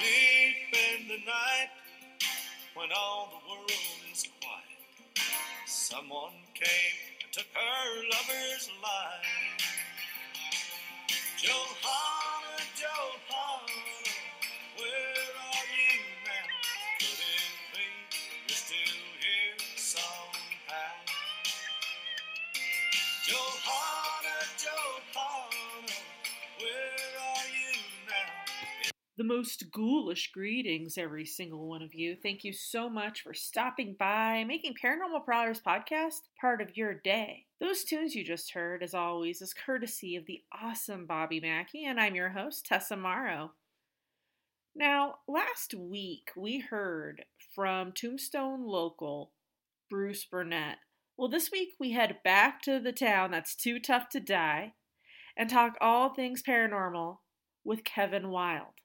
Deep in the night, when all the world is quiet, someone came and took her lover's life. Johanna, Johanna, most ghoulish greetings, every single one of you. Thank you so much for stopping by, making Paranormal Prowlers podcast part of your day. Those tunes you just heard, as always, is courtesy of the awesome Bobby Mackey, and I'm your host, Tessa Morrow. Now, last week we heard from Tombstone local Bruce Burnett. Well, this week we head back to the town that's too tough to die and talk all things paranormal with Kevin Wilde.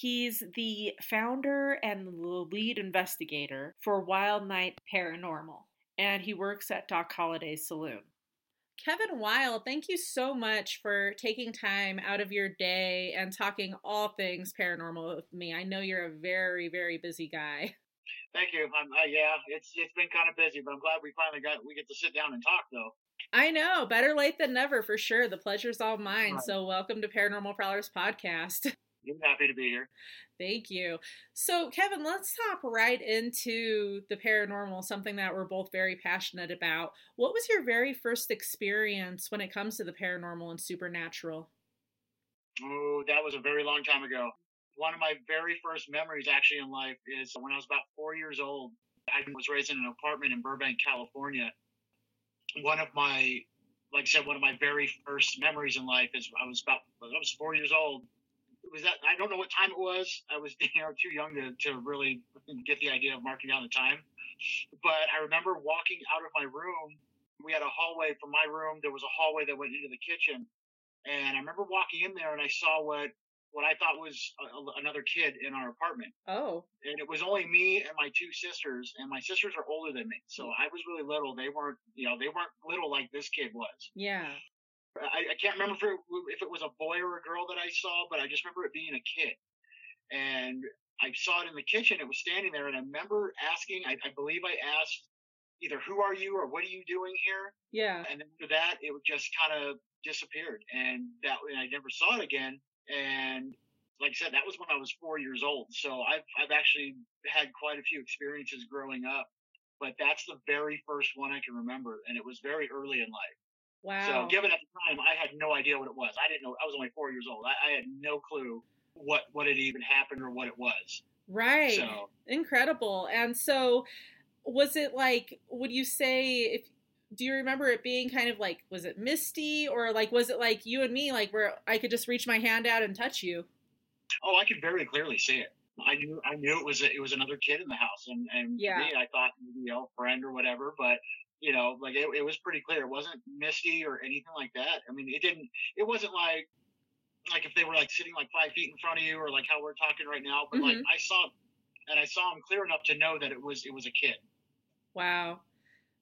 He's the founder and the lead investigator for Wild Night Paranormal, and he works at Doc Holliday's Saloon. Kevin Wilde, thank you so much for taking time out of your day and talking all things paranormal with me. I know you're a very, very busy guy. Thank you. I'm, uh, yeah, it's it's been kind of busy, but I'm glad we finally got we get to sit down and talk though. I know, better late than never for sure. The pleasure's all mine. Right. So, welcome to Paranormal Prowlers podcast. I'm happy to be here. Thank you. So, Kevin, let's hop right into the paranormal, something that we're both very passionate about. What was your very first experience when it comes to the paranormal and supernatural? Oh, that was a very long time ago. One of my very first memories actually in life is when I was about four years old. I was raised in an apartment in Burbank, California. One of my, like I said, one of my very first memories in life is I was about, I was four years old. It was that, I don't know what time it was. I was, you know, too young to, to really get the idea of marking down the time. But I remember walking out of my room. We had a hallway from my room. There was a hallway that went into the kitchen. And I remember walking in there and I saw what, what I thought was a, a- another kid in our apartment. Oh, And it was only me and my two sisters. And my sisters are older than me. So mm. I was really little. They weren't, you know, they weren't little like this kid was. yeah. I, I can't remember if it, if it was a boy or a girl that I saw, but I just remember it being a kid. And I saw it in the kitchen. It was standing there, and I remember asking. I, I believe I asked either "Who are you?" or "What are you doing here?" Yeah. And after that, it just kind of disappeared, and that and I never saw it again. And like I said, that was when I was four years old. So I've I've actually had quite a few experiences growing up, but that's the very first one I can remember, and it was very early in life. Wow. So given at the time, I had no idea what it was. I didn't know. I was only four years old. I, I had no clue what what had even happened or what it was. right. So Incredible. And so, was it like, would you say, if, do you remember it being kind of like, was it misty or like, was it like you and me, like where I could just reach my hand out and touch you? oh, I could very clearly see it. I knew I knew it was a, it was another kid in the house, and and Yeah. to me, I thought you know friend or whatever, but. You know, like it, it was pretty clear. It wasn't misty or anything like that. I mean, it didn't. It wasn't like, like if they were like sitting like five feet in front of you, or like how we're talking right now. But like Mhm. I saw, and I saw him clear enough to know that it was it was a kid. Wow.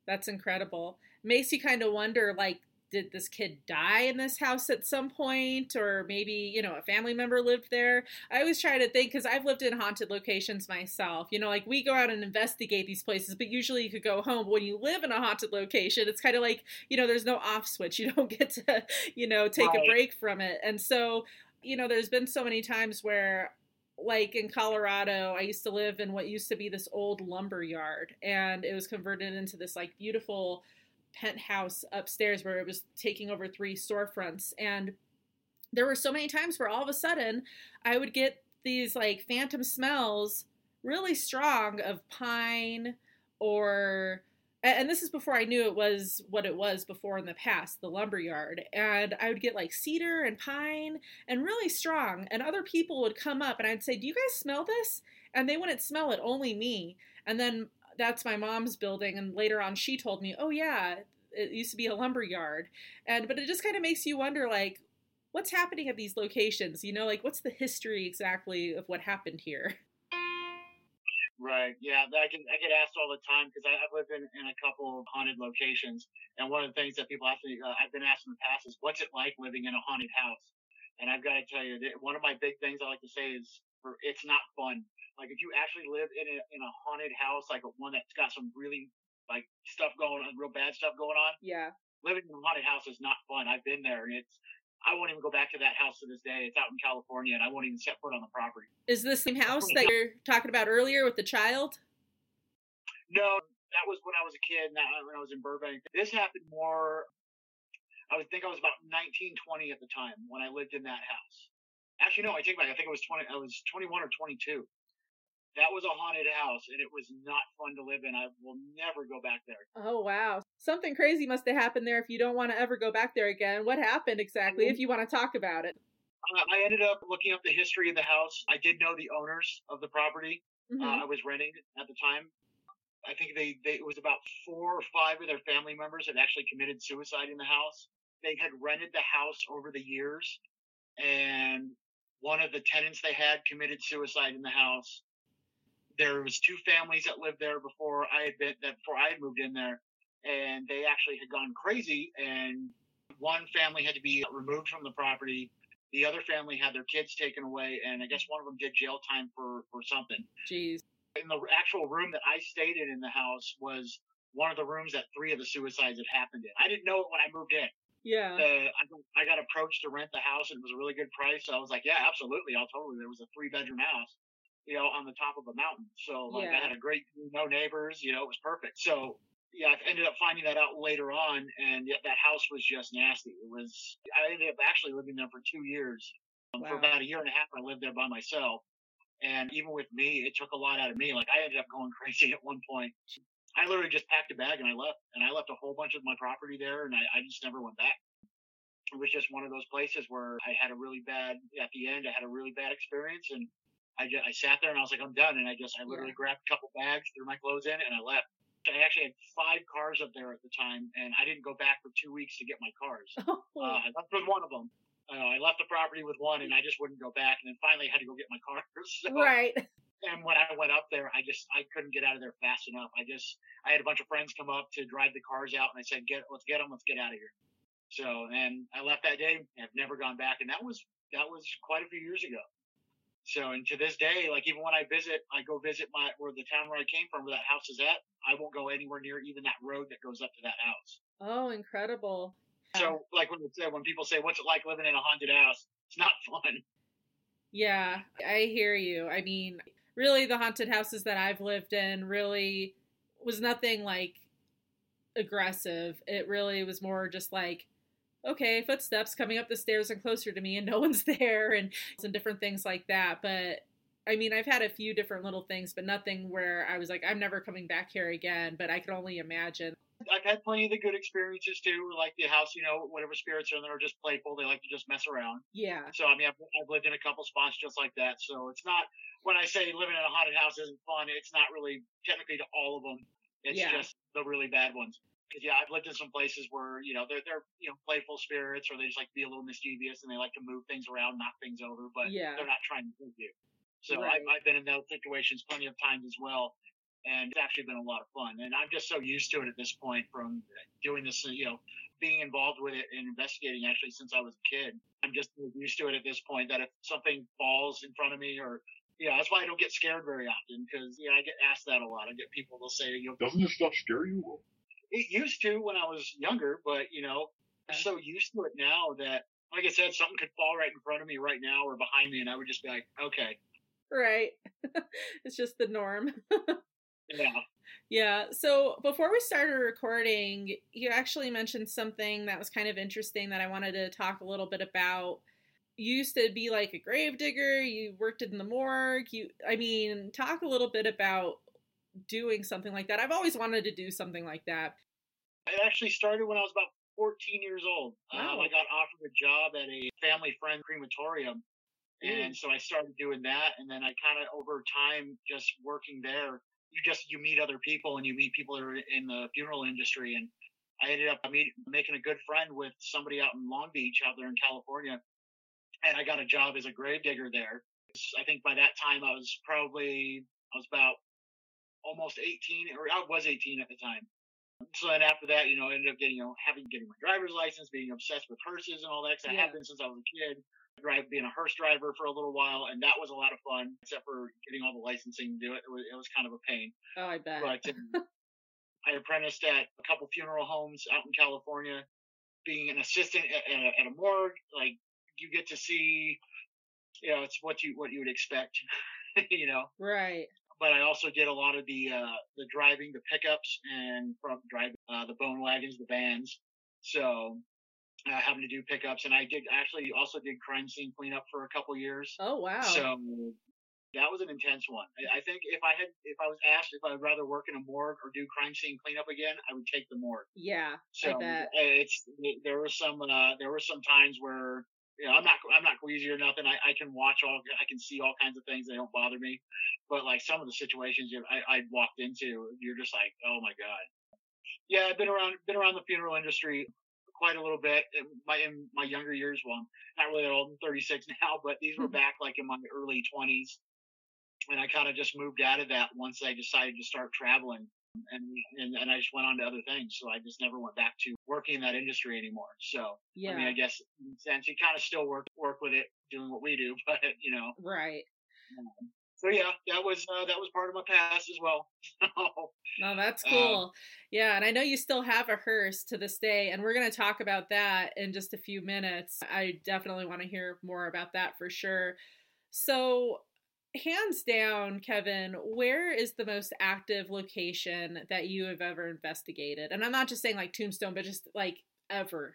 That's incredible. Makes you kind of wonder like, did this kid die in this house at some point? Or maybe, you know, a family member lived there? I always try to think because I've lived in haunted locations myself. You know, like we go out and investigate these places, but usually you could go home. But when you live in a haunted location, it's kind of like, you know, there's no off switch. You don't get to, you know, take a break from it. And so, you know, there's been so many times where like in Colorado, I used to live in what used to be this old lumber yard, and it was converted into this like beautiful penthouse upstairs where it was taking over three storefronts. And there were so many times where all of a sudden I would get these like phantom smells really strong of pine or and this is before I knew it was what it was before in the past, the lumber yard. And I would get like cedar and pine and really strong. And other people would come up and I'd say, Do you guys smell this? And they wouldn't smell it, only me. And then that's my mom's building. And later on, she told me, Oh, yeah, it used to be a lumber yard. And, but it just kind of makes you wonder, like, what's happening at these locations? You know, like, what's the history exactly of what happened here? Right. Yeah. I get I get asked all the time because I've lived in, in a couple of haunted locations, and one of the things that people ask me, uh, I've been asked in the past, is what's it like living in a haunted house? And I've got to tell you that one of my big things I like to say is for, it's not fun. Like if you actually live in a, in a haunted house, like one that's got some really like stuff going on, real bad stuff going on, Yeah. living in a haunted house is not fun. I've been there and it's, I won't even go back to that house to this day. It's out in California and I won't even set foot on the property. Is this the same house that you're talking about earlier with the child? No, that was when I was a kid, not uh, when I was in Burbank. This happened more, I would think I was about 19, 20 at the time when I lived in that house. Actually, no, I take back. I think it was 20, I was 21 or 22. That was a haunted house and it was not fun to live in. I will never go back there. Oh wow. Something crazy must have happened there if you don't want to ever go back there again. What happened exactly if you want to talk about it? Uh, I ended up looking up the history of the house. I did know the owners of the property. Mhm. Uh, I was renting at the time. I think they, they it was about four or five of their family members had actually committed suicide in the house. They had rented the house over the years, and one of the tenants they had committed suicide in the house. There was two families that lived there before I had been that before I had moved in there, and they actually had gone crazy. And one family had to be removed from the property. The other family had their kids taken away, and I guess one of them did jail time for for something Jeez. in the actual room that I stayed in in the house was one of the rooms that three of the suicides had happened in. I didn't know it when I moved in. Yeah. Uh, I, got- I got approached to rent the house and it was a really good price. So I was like, yeah, absolutely. I'll totally. There was a three bedroom house, you know, on the top of a mountain. So like Yeah. I had a great, no neighbors, you know, it was perfect. So yeah, I ended up finding that out later on and yet that house was just nasty. It was, I ended up actually living there for two years. Um, For about a year and a half, I lived there by myself. And even with me, it took a lot out of me. Like I ended up going crazy at one point. I literally just packed a bag and I left. And I left a whole bunch of my property there and I, I just never went back. It was just one of those places where I had a really bad, at the end, I had a really bad experience. And I just, I sat there and I was like, I'm done. And I just, I literally grabbed a couple bags, threw my clothes in and I left. I actually had five cars up there at the time and I didn't go back for two weeks to get my cars. Uh, I left with one of them. Uh, I left the property with one, and I just wouldn't go back. And then finally, I had to go get my cars. So, right. And when I went up there, I just I couldn't get out of there fast enough. I just I had a bunch of friends come up to drive the cars out, and I said, "Get let's get them, let's get out of here." So and I left that day. and I've never gone back, and that was that was quite a few years ago. So and to this day, like even when I visit, I go visit my where the town where I came from, where that house is at. I won't go anywhere near even that road that goes up to that house. Oh, incredible. So, like when said, when people say, "What's it like living in a haunted house?" It's not fun. Yeah, I hear you. I mean, really, the haunted houses that I've lived in really was nothing like aggressive. It really was more just like, okay, footsteps coming up the stairs and closer to me, and no one's there, and some different things like that. But I mean, I've had a few different little things, but nothing where I was like, I'm never coming back here again. But I could only imagine. I've had plenty of the good experiences too. Like the house, you know, whatever spirits are in there are just playful. They like to just mess around. Yeah. So I mean, I've, I've lived in a couple spots just like that. So it's not when I say living in a haunted house isn't fun. It's not really technically to all of them. It's Yeah. just the really bad ones. Because yeah, I've lived in some places where you know they're they're you know playful spirits or they just like to be a little mischievous and they like to move things around, knock things over, but Yeah. they're not trying to hurt you. So Right. I've, I've been in those situations plenty of times as well. And it's actually been a lot of fun. And I'm just so used to it at this point from doing this, you know, being involved with it and investigating actually since I was a kid. I'm just used to it at this point that if something falls in front of me or, yeah, that's why I don't get scared very often because, yeah, I get asked that a lot. I get people will say, you know, Doesn't this stuff scare you? It used to when I was younger, but, you know, I'm so used to it now that, like I said, something could fall right in front of me right now or behind me and I would just be like, okay, Right. it's just the norm. yeah. Yeah. So before we started recording, you actually mentioned something that was kind of interesting that I wanted to talk a little bit about. You used to be like a grave digger, you worked in the morgue. You I mean, talk a little bit about doing something like that. I've always wanted to do something like that. It actually started when I was about 14 years old. Um, I got offered a job at a family friend crematorium. And so I started doing that. And then I kind of over time, just working there, you just, you meet other people and you meet people that are in the funeral industry. And I ended up meet, making a good friend with somebody out in Long Beach out there in California. And I got a job as a grave digger there. I think by that time I was probably, I was about almost 18 or I was 18 at the time. So then after that, you know, I ended up getting, you know, having getting my driver's license, being obsessed with hearses and all that. Cause I Yeah. have been since I was a kid. drive being a hearse driver for a little while, and that was a lot of fun. Except for getting all the licensing to do it, it was, it was kind of a pain. Oh, I bet. But um, I apprenticed at a couple funeral homes out in California, being an assistant at, at, a, at a morgue. Like you get to see, you know, it's what you what you would expect, you know. right. But I also did a lot of the uh, the driving, the pickups, and from driving uh, the bone wagons, the vans. So uh, having to do pickups, and I did actually also did crime scene cleanup for a couple years. Oh, wow. So that was an intense one. I I think if I had, if I was asked if I'd rather work in a morgue or do crime scene cleanup again, I would take the morgue. yeah, So bet. it's there were some uh, there were some times where you know I'm not I'm not queasy or nothing. I, I can watch all I can see all kinds of things. They don't bother me. But like some of the situations you I, I walked into, you're just like, oh my god. Yeah, I've been around been around the funeral industry quite a little bit in my in my younger years. Well, I'm not really that old. I'm 36 now, but these were mm-hmm. back like in my early 20s, and I kind of just moved out of that once I decided to start traveling. And, and and I just went on to other things, so I just never went back to working in that industry anymore. So Yeah. I mean, I guess in a sense you kind of still work work with it, doing what we do, but you know. right. So yeah, that was uh, that was part of my past as well. No, that's Um, cool. yeah, and I know you still have a hearse to this day, and we're going to talk about that in just a few minutes. I definitely want to hear more about that for sure. So, hands down, Kevin, where is the most active location that you have ever investigated? And I'm not just saying like Tombstone, but just like ever.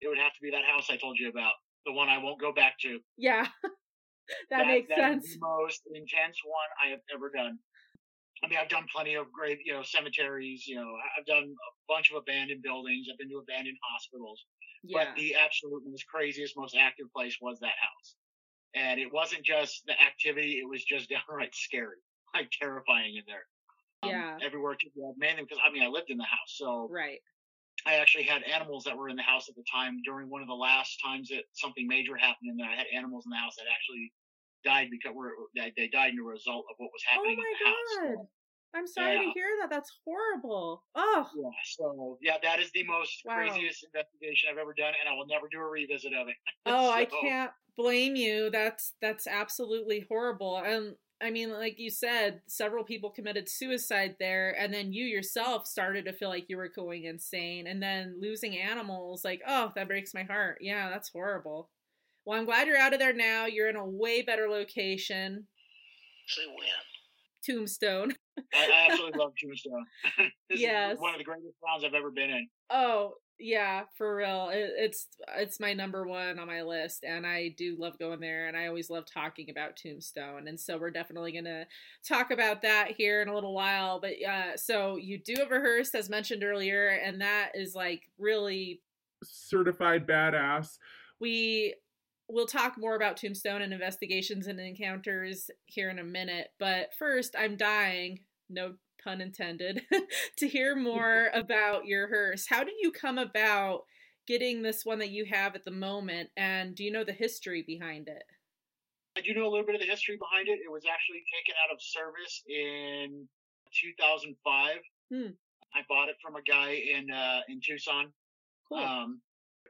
it would have to be that house I told you about, the one I won't go back to. Yeah, that, makes that sense. The most intense one I have ever done. I mean, I've done plenty of great, you know, cemeteries. You know, I've done a bunch of abandoned buildings. I've been to abandoned hospitals. Yeah, But the absolute most craziest, most active place was that house. And it wasn't just the activity; it was just downright scary, like terrifying in there. Um, Yeah. everywhere mainly because I mean, I lived in the house, so right. I actually had animals that were in the house at the time during one of the last times that something major happened in there. I had animals in the house that actually died because were they they died in a result of what was happening. Oh happening my in the house. god. I'm sorry to hear that. That's horrible. Oh, yeah, so yeah, that is the most Wow. craziest investigation I've ever done, and I will never do a revisit of it. Oh, I can't blame you. That's that's absolutely horrible. And I mean, like you said, several people committed suicide there, and then you yourself started to feel like you were going insane, and then losing animals. Like, oh, that breaks my heart. Yeah, that's horrible. Well, I'm glad you're out of there now. You're in a way better location, Say when. Tombstone. I, I absolutely love Tombstone. this Yes. is one of the greatest towns I've ever been in. Oh yeah, for real. It, it's it's my number one on my list, and I do love going there, and I always love talking about Tombstone, and so we're definitely gonna talk about that here in a little while. But uh, so you do have rehearsed, as mentioned earlier, and that is like really certified badass. we will talk more about Tombstone and investigations and encounters here in a minute. But first, I'm dying. No pun intended, to hear more about your hearse. How did you come about getting this one that you have at the moment? And do you know the history behind it? I do know a little bit of the history behind it. It was actually taken out of service in 2005. Hmm. I bought it from a guy in uh, in Tucson. Cool. Um,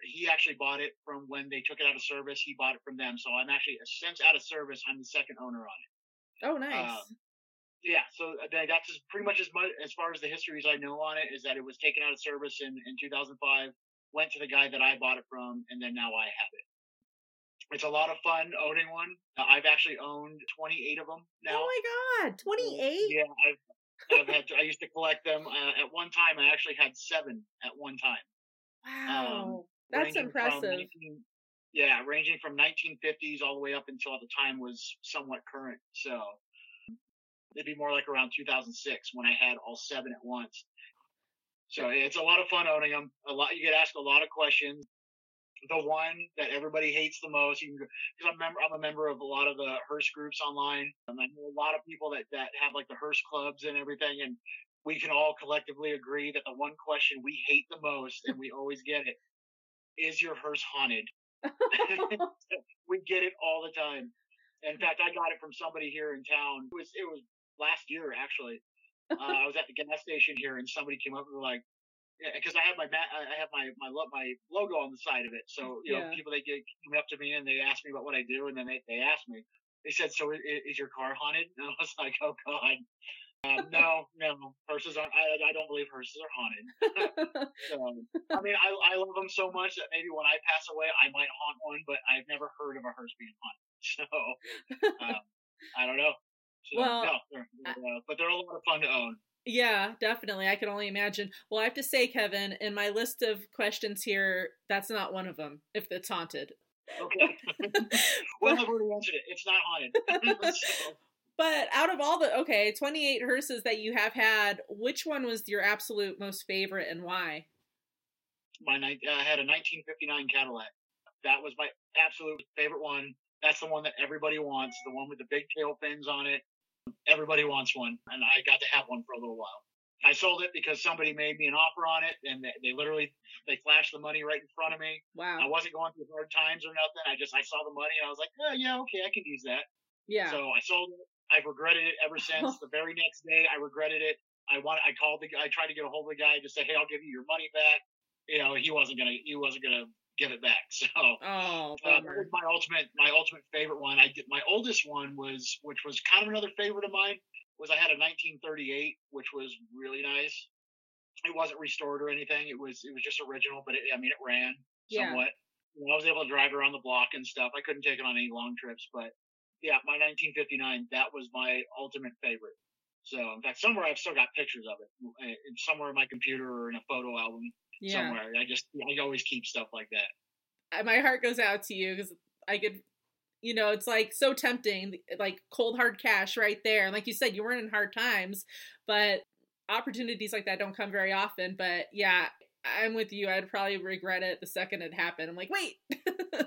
he actually bought it from when they took it out of service. He bought it from them. So I'm actually since out of service, I'm the second owner on it. oh, nice. um, Yeah, so that- that's pretty much as much as far as the history as I know on it is that it was taken out of service in in 2005. Went to the guy that I bought it from, and then now I have it. It's a lot of fun owning one. Uh, I've actually owned 28 of them now. oh my god, 28? Yeah, I've, I've had. To, I used to collect them. Uh, at one time, I actually had seven at one time. Wow. That's impressive. 19 yeah, ranging from 1950s all the way up until the time was somewhat current. So it'd be more like around 2006 when I had all seven at once. So it's a lot of fun owning them. A lot you get asked a lot of questions. The one that everybody hates the most, you because I'm a member, I'm a member of a lot of the hearse groups online. And I know a lot of people that that have like the hearse clubs and everything, and we can all collectively agree that the one question we hate the most, and we always get it, is your hearse haunted? we get it all the time. In fact, I got it from somebody here in town. It was it was last year actually. Uh, I was at the gas station here, and somebody came up and were like, Yeah, because I have my ma- I have my my lo- my logo on the side of it. So you know, people they get come up to me and they ask me about what I do, and then they they ask me. They said, "So is, is your car haunted?" And I was like, "Oh God, um, no, no, hearses aren't. I, I don't believe hearses are haunted." So, I mean, I I love them so much that maybe when I pass away, I might haunt one, but I've never heard of a hearse being haunted. So um, I don't know. So, Well, no, they're, they're, uh, but they're a lot of fun to own. yeah, definitely. I can only imagine. Well, I have to say, Kevin, in my list of questions here, that's not one of them. If it's haunted. Okay. well, I've already answered it. It's not haunted. so, But out of all the okay, 28 hearses that you have had, which one was your absolute most favorite and why? my ni- I had a 1959 Cadillac. That was my absolute favorite one. That's the one that everybody wants. The one with the big tail fins on it. Everybody wants one, and I got to have one for a little while. I sold it because somebody made me an offer on it, and they, they literally they flashed the money right in front of me. Wow! I wasn't going through hard times or nothing. I just I saw the money and I was like, oh yeah, okay, I can use that. Yeah. So I sold it. I've regretted it ever since. the very next day, I regretted it. I want. I called the. guy. I tried to get a hold of the guy to say, "Hey, I'll give you your money back." You know, he wasn't gonna. He wasn't gonna give it back. So oh, uh, that bummer. was my ultimate. My ultimate favorite one. I did. My oldest one was, which was kind of another favorite of mine, was I had a 1938, which was really nice. It wasn't restored or anything. It was. It was just original, but it, I mean, it ran Yeah. somewhat. You know, I was able to drive around the block and stuff. I couldn't take it on any long trips, but yeah, my 1959, that was my ultimate favorite. So, in fact, somewhere I've still got pictures of it, uh, somewhere in my computer or in a photo album Yeah. somewhere. I just, I always keep stuff like that. My heart goes out to you because I could, you know, it's like so tempting, like cold hard cash right there. And like you said, you weren't in hard times, but opportunities like that don't come very often. But yeah, I'm with you. I'd probably regret it the second it happened. I'm like, wait.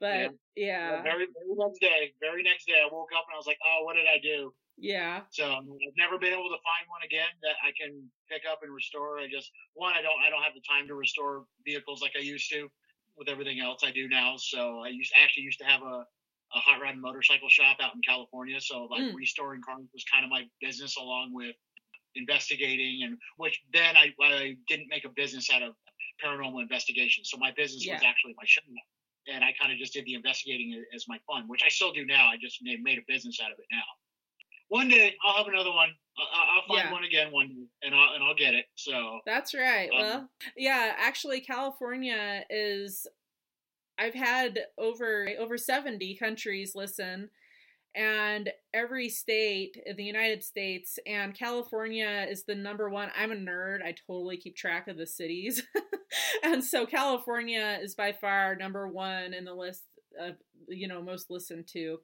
but yeah, Very, very next day, very next day, I woke up and I was like, oh, what did I do? Yeah, So I've never been able to find one again that I can pick up and restore. I just one, I don't, I don't have the time to restore vehicles like I used to with everything else I do now. So I used actually used to have a, a hot rod and motorcycle shop out in California. So like Mm. restoring cars was kind of my business along with investigating and which then I, I didn't make a business out of paranormal investigation. So my business was actually my shop. And I kind of just did the investigating as my fun, which I still do now. I just made, made a business out of it now one day I'll have another one. I'll, I'll find Yeah. one again one day, and I'll and I'll get it. So That's right. Um, well, yeah, actually California is I've had over over 70 countries listen and every state in the United States and California is the number one. I'm a nerd. I totally keep track of the cities. and so California is by far number 1 in the list of you know most listened to.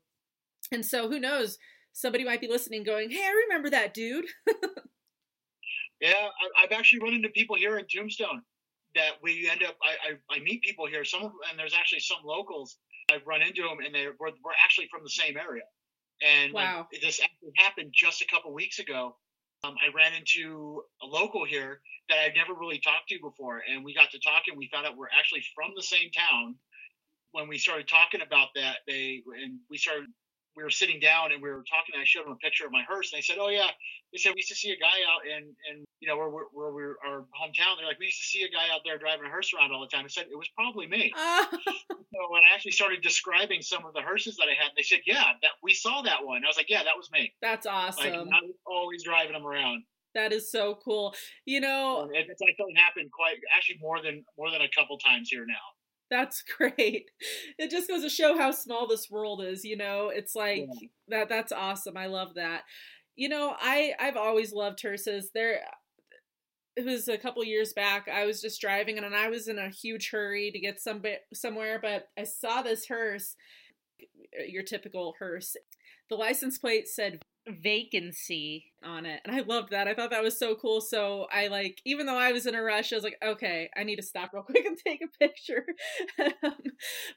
And so who knows somebody might be listening going, "Hey, I remember that dude." yeah, I, I've actually run into people here in Tombstone that we end up. I I, I meet people here. Some of and there's actually some locals I've run into them, and they were, we're actually from the same area. And like, this actually happened just a couple weeks ago. Um, I ran into a local here that I'd never really talked to before, and we got to talking. We found out we're actually from the same town. When we started talking about that, they and we started. We were sitting down and we were talking. I showed them a picture of my hearse, and they said, "Oh yeah." They said we used to see a guy out in, in you know where we're, where we're our hometown. They're like, we used to see a guy out there driving a hearse around all the time. I said it was probably me. Ah. So when I actually started describing some of the hearses that I had, they said, "Yeah, that we saw that one." I was like, "Yeah, that was me." That's Like awesome. I was always driving them around. That is so cool. You know, And It's actually happened quite actually more than more than a couple times here now. That's great. It just goes to show how small this world is, you know. It's like that that's awesome. I love that. You know, I I've always loved hearses. There it was a couple years back. I was just driving and I was in a huge hurry to get some somewhere, but I saw this hearse, your typical hearse. The license plate said vacancy on it. And i loved that. I thought that was so cool. So i like even though i was in a rush i was like okay i need to stop real quick and take a picture. Um,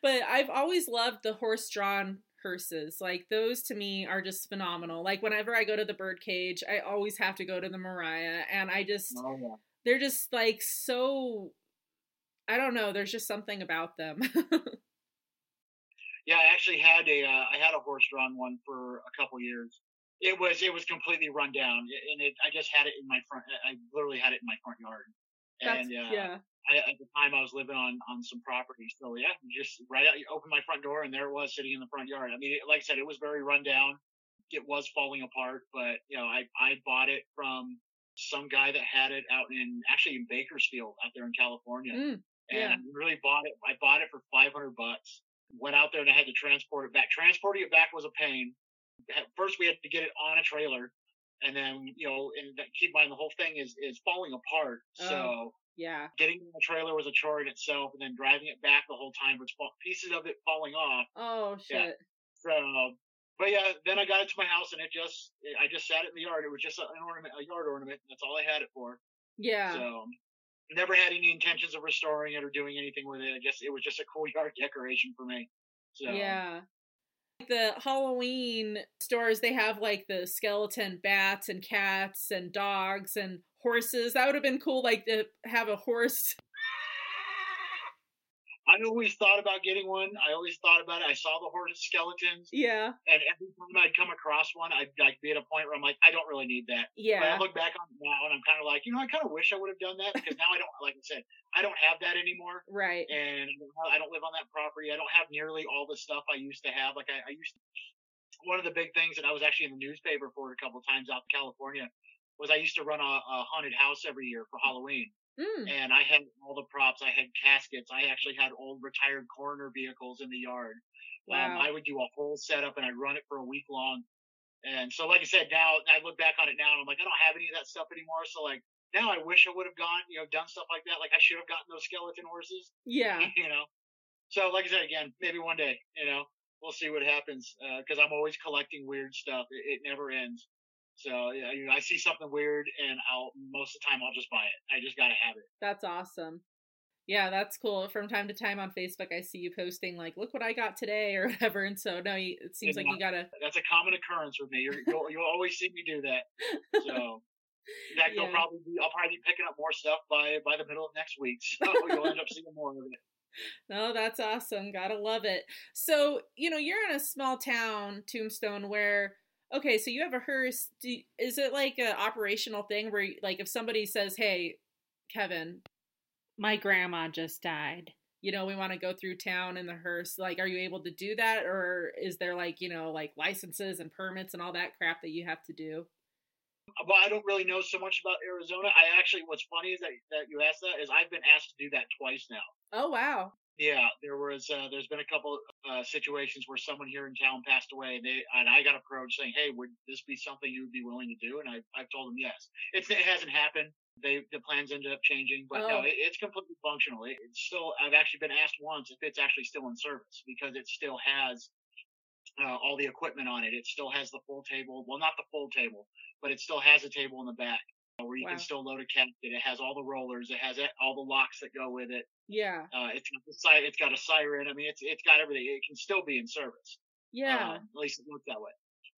but i've always loved the horse drawn hearses. Like those to me are just phenomenal. Like whenever i go to the Bird Cage i always have to go to the mariah. And i just Oh yeah. they're just like so i don't know there's just something about them. Yeah, I actually had a uh, I had a horse drawn one for a couple years. It was it was completely run down, and it I just had it in my front. I literally had it in my front yard. And uh, yeah. I, at the time I was living on on some property. So yeah, just right out, you open my front door and there it was sitting in the front yard. I mean, it, like I said, it was very run down. It was falling apart, but you know, I I bought it from some guy that had it out in actually in Bakersfield out there in California, Mm, yeah. and really bought it. I bought it for five hundred bucks. Went out there and I had to transport it back. Transporting it back was a pain. First, we had to get it on a trailer, and then you know, and keep in mind the whole thing is is falling apart. Oh. So Yeah. getting in the trailer was a chore in itself, and then driving it back the whole time was fa- pieces of it falling off. Oh shit. Yeah. So, but yeah, then I got it to my house, and it just, I just sat it in the yard. It was just an ornament, a yard ornament. That's all I had it for. Yeah. So, never had any intentions of restoring it or doing anything with it. I guess it was just a cool yard decoration for me. So, Yeah. The Halloween stores, they have like the skeleton bats and cats and dogs and horses. That would have been cool, like to have a horse. I always thought about getting one. I always thought about it. I saw the horse skeletons, Yeah. and every time I'd come across one, I'd like be at a point where I'm like, I don't really need that. But I look back on it now and I'm kind of like, you know, I kind of wish I would have done that because now I don't, like I said, I don't have that anymore. Right. And uh, I don't live on that property. I don't have nearly all the stuff I used to have. Like I, I used to, one of the big things that I was actually in the newspaper for a couple times out in California was I used to run a, a haunted house every year for Halloween. Mm. And I had all the props. I had caskets. I actually had old retired coroner vehicles in the yard. Um, Wow. I would do a whole setup and I'd run it for a week long. And so, like I said, now I look back on it now and I'm like, I don't have any of that stuff anymore. So, like, now I wish I would have gone, you know, done stuff like that. Like, I should have gotten those skeleton horses, Yeah. you know? So, like I said, again, maybe one day, you know, we'll see what happens. Uh, cause I'm always collecting weird stuff. It, it never ends. So, yeah, you know, I see something weird and I'll, most of the time, I'll just buy it. I just got to have it. That's awesome. Yeah, that's cool. From time to time on Facebook, I see you posting like, "Look what I got today" or whatever. And so, no, it seems like you gotta. That's a common occurrence with me. You're, you'll, you'll always see me do that. So, in fact, Yeah. you'll probably be, I'll probably be picking up more stuff by by the middle of next week. So you'll end up seeing more of it. No, that's awesome. Gotta love it. So, you know, you're in a small town, Tombstone, where okay, so you have a hearse. Do, is it like an operational thing where, like, if somebody says, "Hey, Kevin, my grandma just died," you know, we want to go through town in the hearse. Like, are you able to do that, or is there like, you know, like licenses and permits and all that crap that you have to do? Uh, well, I don't really know so much about Arizona. I actually, what's funny is that that you asked that is I've been asked to do that twice now. Oh wow. Yeah, there was uh, there's been a couple uh, situations where someone here in town passed away, and they and I got approached saying, "Hey, would this be something you would be willing to do?" And I I've told them yes. It's it hasn't happened. They the plans ended up changing, but Oh. no, it, it's completely functional. It, it's still I've actually been asked once if it's actually still in service because it still has uh, all the equipment on it. It still has the full table. Well, not the full table, but it still has a table in the back where you Wow. can still load a casket. It has all the rollers. It has all the locks that go with it. Yeah. Uh, it's got it's got a siren. I mean, it's it's got everything. It can still be in service. Yeah. Um, at least it looks that way.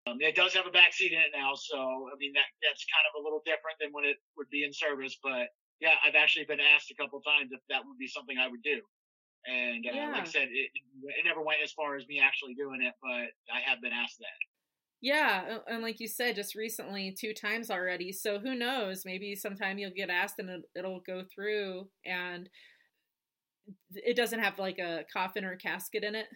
Um, it does have a back seat in it now, so I mean that that's kind of a little different than when it would be in service. But yeah, I've actually been asked a couple times if that would be something I would do. And uh, Yeah. like I said, it, it never went as far as me actually doing it, but I have been asked that. Yeah, and like you said, just recently, two times already. So who knows? Maybe sometime you'll get asked and it, it'll go through, and it doesn't have like a coffin or a casket in it.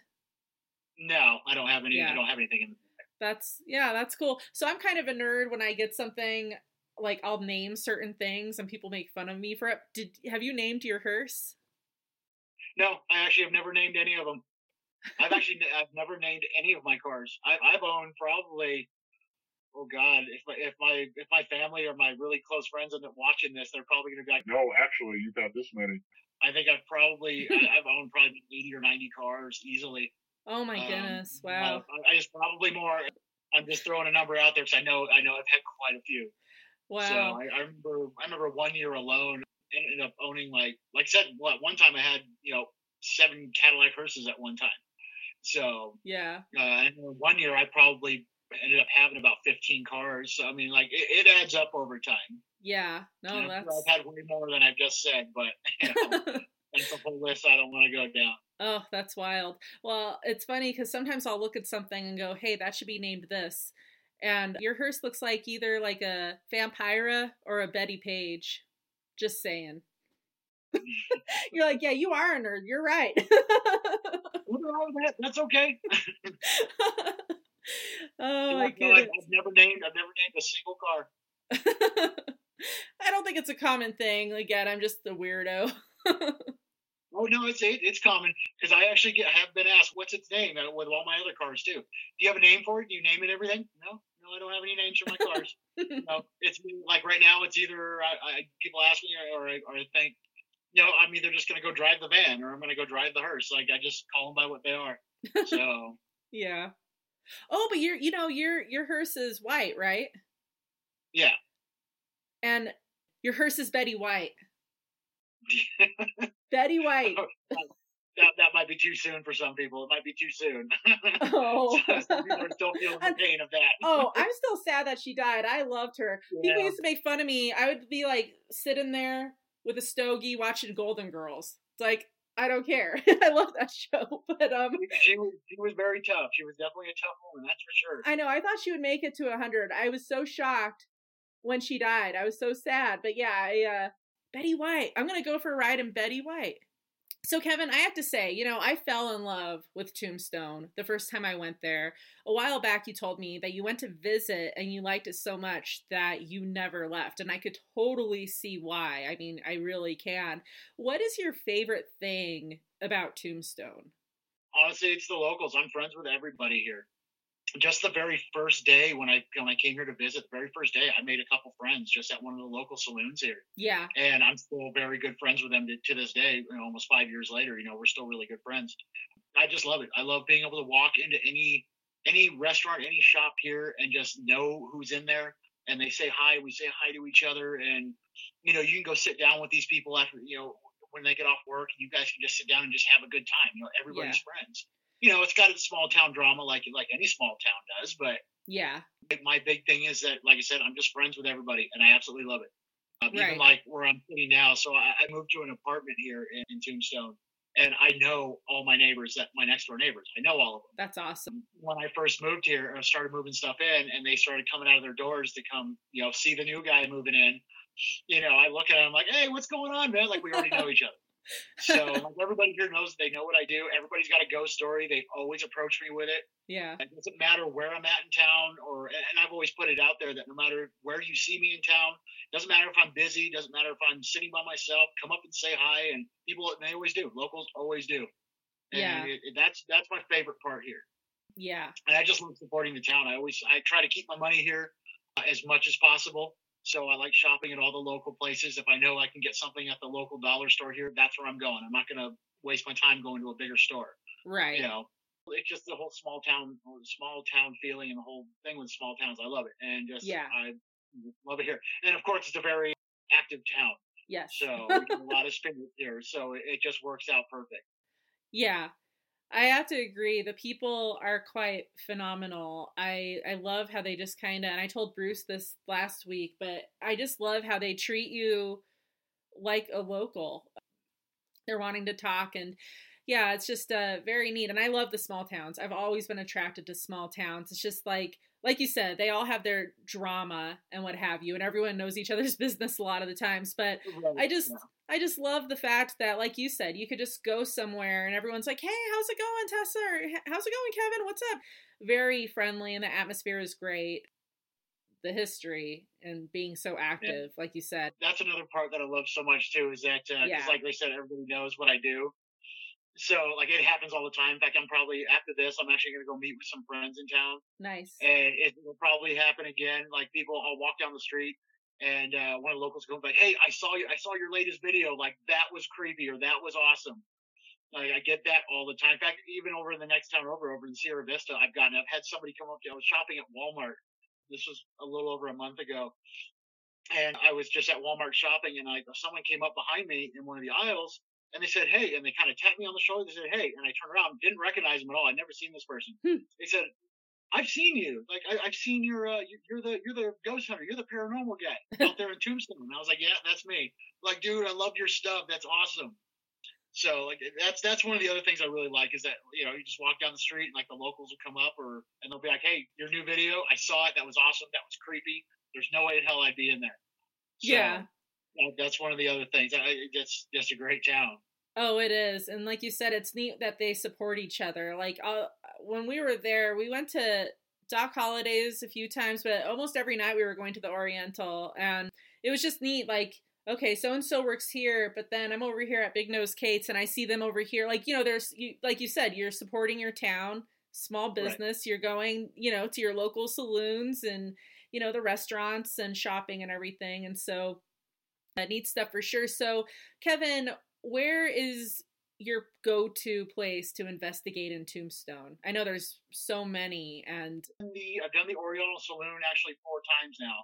No, I don't have any. Yeah. I don't have anything in. That's yeah, that's cool. So I'm kind of a nerd when I get something like I'll name certain things and people make fun of me for it. Did have you named your hearse? No, I actually have never named any of them. I've actually I've never named any of my cars. I, I've owned probably. Oh God! If my if my if my family or my really close friends end up watching this, they're probably gonna be like, No, actually, you've got this many. I think I've probably I, I've owned probably eighty or ninety cars easily. Oh my Um, goodness! Wow. I, I just probably more. I'm just throwing a number out there because I know I know I've had quite a few. So Wow. I, I remember I remember one year alone ended up owning like like I said what one time I had you know seven Cadillac hearses at one time. So Yeah. uh, remember one year I probably ended up having about 15 cars. So I mean like it, it adds up over time. Yeah. No, And sure that's I've had way more than I've just said, but you know, that's the whole list I don't want to go down. Oh, that's wild. Well, it's funny because sometimes I'll look at something and go, hey, that should be named this. And your hearse looks like either like a Vampira or a Bettie Page. Just saying. You're like, yeah, you are a nerd. You're right. Nothing wrong with that. That's okay. oh my know, no, I- goodness. I've never named. I've never named a single car. I don't think it's a common thing. Again, I'm just the weirdo. Oh no, it's it, it's common because I actually get have been asked what's its name uh, with all my other cars too. Do you have a name for it? Do you name it everything? No, no, I don't have any names for my cars. no, it's like right now it's either I, I people ask me or, or I, or I think you know I'm either just gonna go drive the van or I'm gonna go drive the hearse. Like I just call them by what they are. So yeah. Oh, but your you know your your hearse is white, right? yeah, And your hearse is Betty White. Betty White. Oh, that that might be too soon for some people. It might be too soon. Oh. some people are still feeling the pain of that. oh, I'm still sad that she died. I loved her. People used to make fun of me. I would be like sitting there with a stogie watching Golden Girls. It's like I don't care. I love that show, but um, she was she was very tough. She was definitely a tough woman, that's for sure. I know. I thought she would make it to a hundred. I was so shocked when she died. I was so sad. But yeah, I, uh, Betty White. I'm gonna go for a ride in Betty White. So Kevin, I have to say, you know, I fell in love with Tombstone the first time I went there. A while back, you told me that you went to visit and you liked it so much that you never left, and I could totally see why. I mean, I really can. What is your favorite thing about Tombstone? Honestly, it's the locals. I'm friends with everybody here. Just the very first day when I when I came here to visit, the very first day, I made a couple friends just at one of the local saloons here, Yeah, and I'm still very good friends with them to, to this day. You know, almost five years later, you know, we're still really good friends. I just love it. I love being able to walk into any any restaurant, any shop here, and just know who's in there, and they say hi. We say hi to each other, and you know, you can go sit down with these people after you know when they get off work, you guys can just sit down and just have a good time. You know, everybody's friends. You know, it's got its small town drama like like any small town does, but yeah, my big thing is that, like I said, I'm just friends with everybody, and I absolutely love it. Um, Right. Even like where I'm sitting now, so I, I moved to an apartment here in, in Tombstone, and I know all my neighbors, that my next door neighbors. I know all of them. that's awesome. When I first moved here, I started moving stuff in, and they started coming out of their doors to come, you know, see the new guy moving in. You know, I look at them like, "Hey, what's going on, man?" Like we already know each other. So like everybody here knows they know what I do. Everybody's got a ghost story. They always approach me with it. Yeah, It doesn't matter where I'm at in town, or and I've always put it out there that no matter where you see me in town, doesn't matter if I'm busy, doesn't matter if I'm sitting by myself, come up and say hi, and people they always do. Locals always do. And Yeah. it, it- that's that's my favorite part here, yeah, and I just love supporting the town. I always I try to keep my money here uh, as much as possible. So I like shopping at all the local places. If I know I can get something at the local dollar store here, that's where I'm going. I'm not going to waste my time going to a bigger store right. you know it's just the whole small town small town feeling and the whole thing with small towns i love it and just Yeah. i love it here and of course it's a very active town Yes. so a lot of spirit here so it just works out perfect Yeah. I have to agree. The people are quite phenomenal. I I love how they just kind of and I told Bruce this last week, but I just love how they treat you like a local. They're wanting to talk and yeah, it's just uh very neat and I love the small towns. I've always been attracted to small towns. It's just like like you said, they all have their drama and what have you and everyone knows each other's business a lot of the times, but I just Yeah. I just love the fact that like you said, you could just go somewhere and everyone's like, "Hey, how's it going, Tessa?" Or, "How's it going, Kevin? What's up?" Very friendly and the atmosphere is great. The history and being so active, like you said. that's another part that i love so much too is that uh, because Yeah. like they said everybody knows what i do so like it happens all the time in fact i'm probably after this i'm actually going to go meet with some friends in town Nice. and it will probably happen again. Like people, I'll walk down the street, and uh, one of the locals goes like, "Hey, I saw you. I saw your latest video. Like that was creepy, or that was awesome." Like I get that all the time. In fact, even over in the next town over, over in Sierra Vista, I've gotten. I've had somebody come up to. I was shopping at Walmart. This was a little over a month ago, and I was just at Walmart shopping, and I someone came up behind me in one of the aisles. And they said, "Hey," and they kind of tapped me on the shoulder. They said, "Hey," and I turned around, didn't recognize them at all. I'd never seen this person. Hmm. They said, I've seen you. Like I, I've seen your. Uh, you- you're the you're the ghost hunter. You're the paranormal guy out there in Tombstone. And I was like, yeah, that's me. Like, dude, I love your stuff. That's awesome. So like that's that's one of the other things I really like is that you know you just walk down the street and like the locals will come up or and they'll be like, hey, your new video, I saw it. That was awesome. That was creepy. There's no way in hell I'd be in there. So, yeah. That- that's one of the other things. I, it's just a great town. Oh, it is. And like you said, it's neat that they support each other. Like uh, when we were there, we went to Doc Holliday's a few times, but almost every night we were going to the Oriental. And it was just neat. Like, okay, so and so works here, but then I'm over here at Big Nose Kate's and I see them over here. Like, you know, there's, you, like you said, you're supporting your town, small Right. business. You're going, you know, to your local saloons and, you know, the restaurants and shopping and everything. And so, uh, neat stuff for sure. So, Kevin, where is your go-to place to investigate in Tombstone? I know there's so many, and The, I've done the Oriental Saloon actually four times now.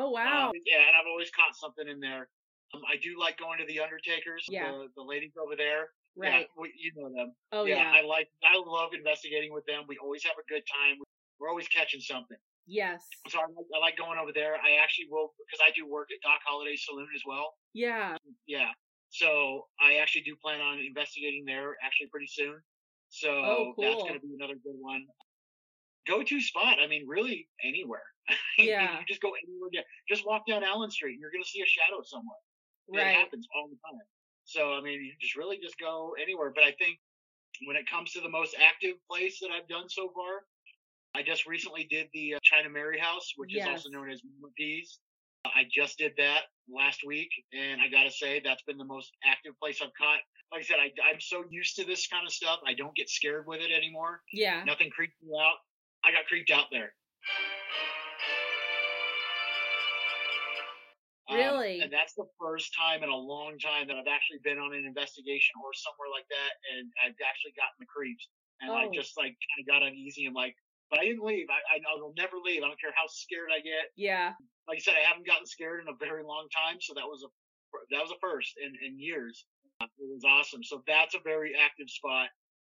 oh wow, Um, yeah, and I've always caught something in there. Um, I do like going to the Undertakers. Yeah. The, the ladies over there. right? Yeah, we, you know them. oh yeah, yeah, I like. I love investigating with them. We always have a good time. We're always catching something. Yes, So I like, I like going over there. I actually will because I do work at Doc Holliday Saloon as well. yeah, Yeah. So I actually do plan on investigating there actually pretty soon. Oh, so Oh, that's going to be another good one. Go to spot. I mean, really anywhere. Yeah. you just go anywhere. Just walk down Allen Street and you're going to see a shadow somewhere. Right. It happens all the time. So I mean, you just really just go anywhere. But I think when it comes to the most active place that I've done so far, I just recently did the uh, China Mary House, which is also known as Mama P's. I just did that last week, and I gotta say that's been the most active place I've caught. Like I said, I, I'm so used to this kind of stuff, I don't get scared with it anymore. yeah, Nothing creeps me out. I got creeped out there. Um, Really? and that's the first time in a long time that I've actually been on an investigation or somewhere like that, and I've actually gotten the creeps, and I Oh. just like kind of got uneasy. I'm like, but I didn't leave. I, I will never leave. I don't care how scared I get. yeah, Like I said, I haven't gotten scared in a very long time, so that was a that was a first in, in years. It was awesome. So that's a very active spot.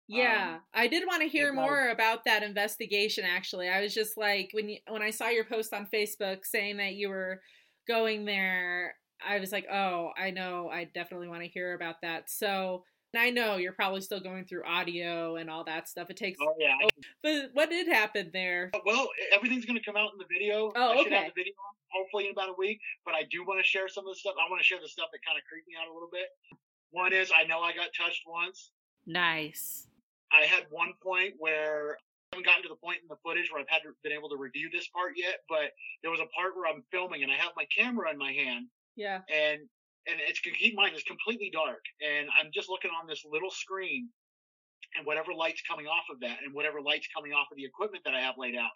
yeah. Um, I did want to hear I- more about that investigation. Actually, I was just like when you when I saw your post on Facebook saying that you were going there, I was like, oh, I know, I definitely want to hear about that. So. And I know you're probably still going through audio and all that stuff. It takes, Oh yeah. Oh, but what did happen there? Oh, well, everything's going to come out in the video. Oh, I should okay. have the video hopefully in about a week. But I do want to share some of the stuff. I want to share the stuff that kind of creeped me out a little bit. One is I know I got touched once. Nice. I had one point where I haven't gotten to the point in the footage where I've had to, been able to review this part yet, but there was a part where I'm filming and I have my camera in my hand Yeah. and and it's keep in mind it's completely dark and I'm just looking on this little screen and whatever light's coming off of that and whatever light's coming off of the equipment that I have laid out.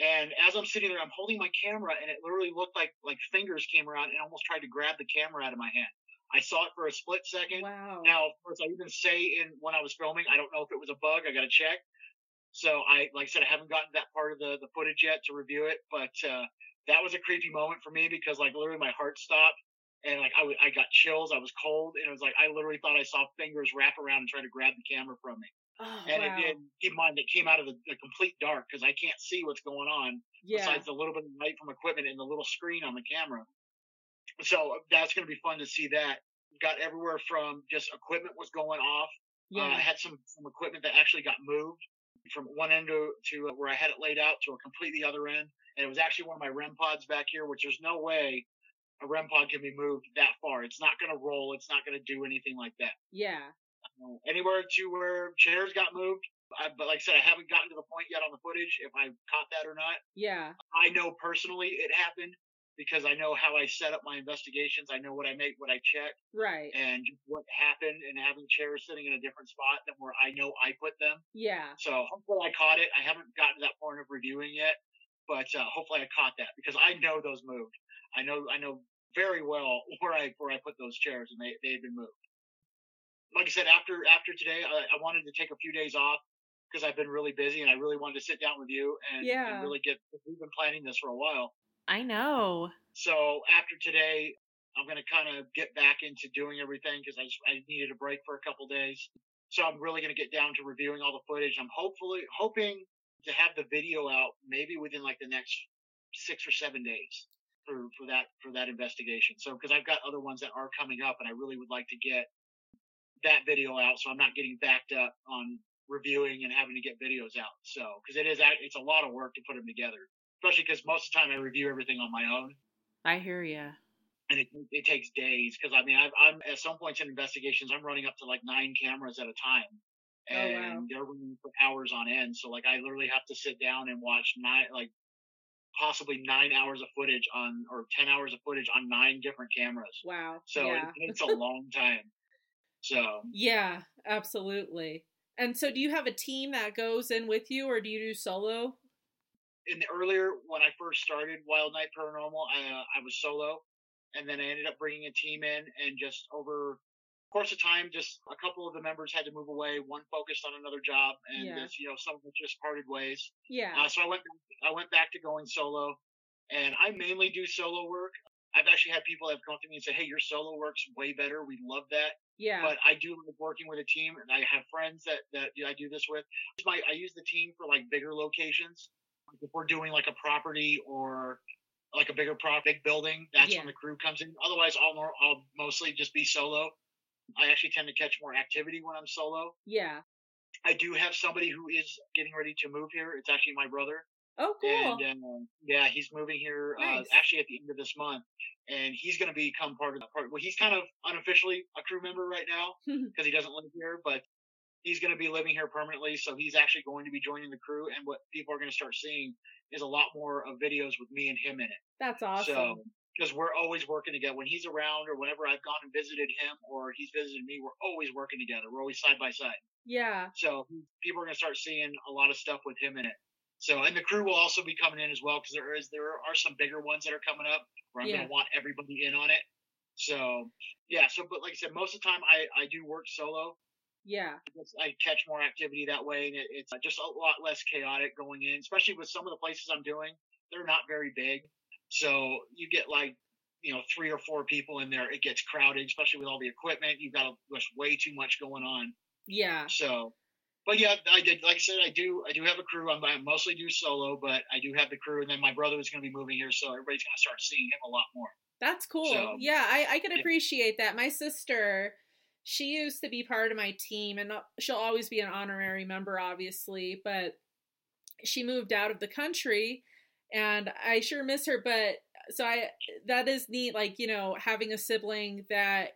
And as I'm sitting there, I'm holding my camera and it literally looked like like fingers came around and almost tried to grab the camera out of my hand. I saw it for a split second. Wow. Now, of course, I even say in when I was filming, I don't know if it was a bug. I got to check. So I, like I said, I haven't gotten that part of the, the footage yet to review it, but uh, that was a creepy moment for me because like literally my heart stopped and like I, w- I got chills. I was cold and it was like I literally thought I saw fingers wrap around and try to grab the camera from me. oh, And wow. it did. Keep in mind, it came out of the, the complete dark because I can't see what's going on yeah. besides the little bit of light from equipment and the little screen on the camera. So that's going to be fun to see that. Got everywhere from just equipment was going off. Uh, yeah. I had some, some equipment that actually got moved from one end to, to where I had it laid out to a completely other end. And it was actually one of my REM pods back here, which there's no way a REM pod can be moved that far. It's not going to roll. It's not going to do anything like that. yeah. Uh, anywhere to where chairs got moved. I, but like I said, I haven't gotten to the point yet on the footage if I caught that or not. Yeah. I know personally it happened because I know how I set up my investigations. I know what I make, what I check, Right. and what happened, and having chairs sitting in a different spot than where I know I put them. Yeah. So hopefully I caught it. I haven't gotten to that point of reviewing yet, but uh, hopefully I caught that because I know those moved. I know I know very well where I where I put those chairs, and they they had been moved. Like I said, after after today, I, I wanted to take a few days off because I've been really busy, and I really wanted to sit down with you and, Yeah. and really get. We've been planning this for a while. I know. So after today, I'm going to kind of get back into doing everything because I, just- I needed a break for a couple days. So I'm really going to get down to reviewing all the footage. I'm hopefully hoping to have the video out maybe within like the next six or seven days for, for that, for that investigation. So, cause I've got other ones that are coming up and I really would like to get that video out. So I'm not getting backed up on reviewing and having to get videos out. So, cause it is, it's a lot of work to put them together, especially cause most of the time I review everything on my own. I hear ya. and it, it takes days because I mean I've, I'm at some points in investigations I'm running up to like nine cameras at a time, Oh, and wow. they're running for hours on end. So like I literally have to sit down and watch nine like possibly nine hours of footage on or ten hours of footage on nine different cameras. Wow. So yeah. it, it's a long time. So Yeah, absolutely. And so do you have a team that goes in with you or do you do solo? in the earlier when I first started Wilde Night Paranormal, I, uh, I was solo, and then I ended up bringing a team in, and just over course of time, just a couple of the members had to move away. One focused on another job, and Yeah. you know some of them just parted ways. Yeah. Uh, so I went I went back to going solo, and I mainly do solo work. I've actually had people that have come to me and say, "Hey, your solo work's way better. We love that." yeah. But I do like working with a team, and I have friends that that I do this with. My I use the team for like bigger locations. Like if we're doing like a property or like a bigger pro big building, that's Yeah. when the crew comes in. Otherwise, I'll I'll mostly just be solo. I actually tend to catch more activity when I'm solo. yeah. I do have somebody who is getting ready to move here. It's actually my brother. Oh, cool. And um, yeah, he's moving here uh, actually at the end of this month, and he's going to become part of the part. Well, he's kind of unofficially a crew member right now because he doesn't live here, but he's going to be living here permanently. So he's actually going to be joining the crew, and what people are going to start seeing is a lot more of videos with me and him in it. That's awesome. So because we're always working together when he's around, or whenever I've gone and visited him, or he's visited me, we're always working together. We're always side by side. yeah. So people are going to start seeing a lot of stuff with him in it. So, and the crew will also be coming in as well because there is there are some bigger ones that are coming up where I'm Yeah. going to want everybody in on it. So, yeah. So, but like I said, most of the time I I do work solo. Yeah. I catch more activity that way, and it, it's just a lot less chaotic going in. Especially with some of the places I'm doing, they're not very big, so you get like you know three or four people in there. It gets crowded, especially with all the equipment. You've got just way too much going on. Yeah. So, but yeah, I did. Like I said, I do. I do have a crew. I'm, I mostly do solo, but I do have the crew, and then my brother is going to be moving here, so everybody's going to start seeing him a lot more. That's cool. So- yeah, I, I can appreciate that. My sister, she used to be part of my team, and uh, she'll always be an honorary member, obviously, but she moved out of the country, and I sure miss her. But so I, that is neat, like, you know, having a sibling that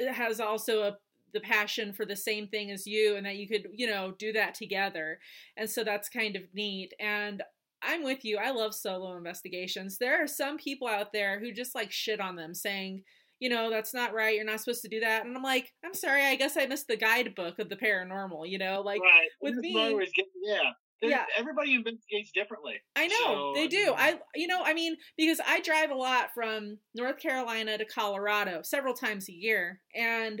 uh, has also a the passion for the same thing as you and that you could you know do that together and so that's kind of neat and I'm with you. I love solo investigations. There are some people out there who just like shit on them saying, you know, that's not right. You're not supposed to do that. And I'm like, I'm sorry. I guess I missed the guidebook of the paranormal, you know, like right. with me- what I always get- yeah. There's- Yeah. Everybody investigates differently. I know So, they I do. mean- I, you know, I mean, because I drive a lot from North Carolina to Colorado several times a year. And,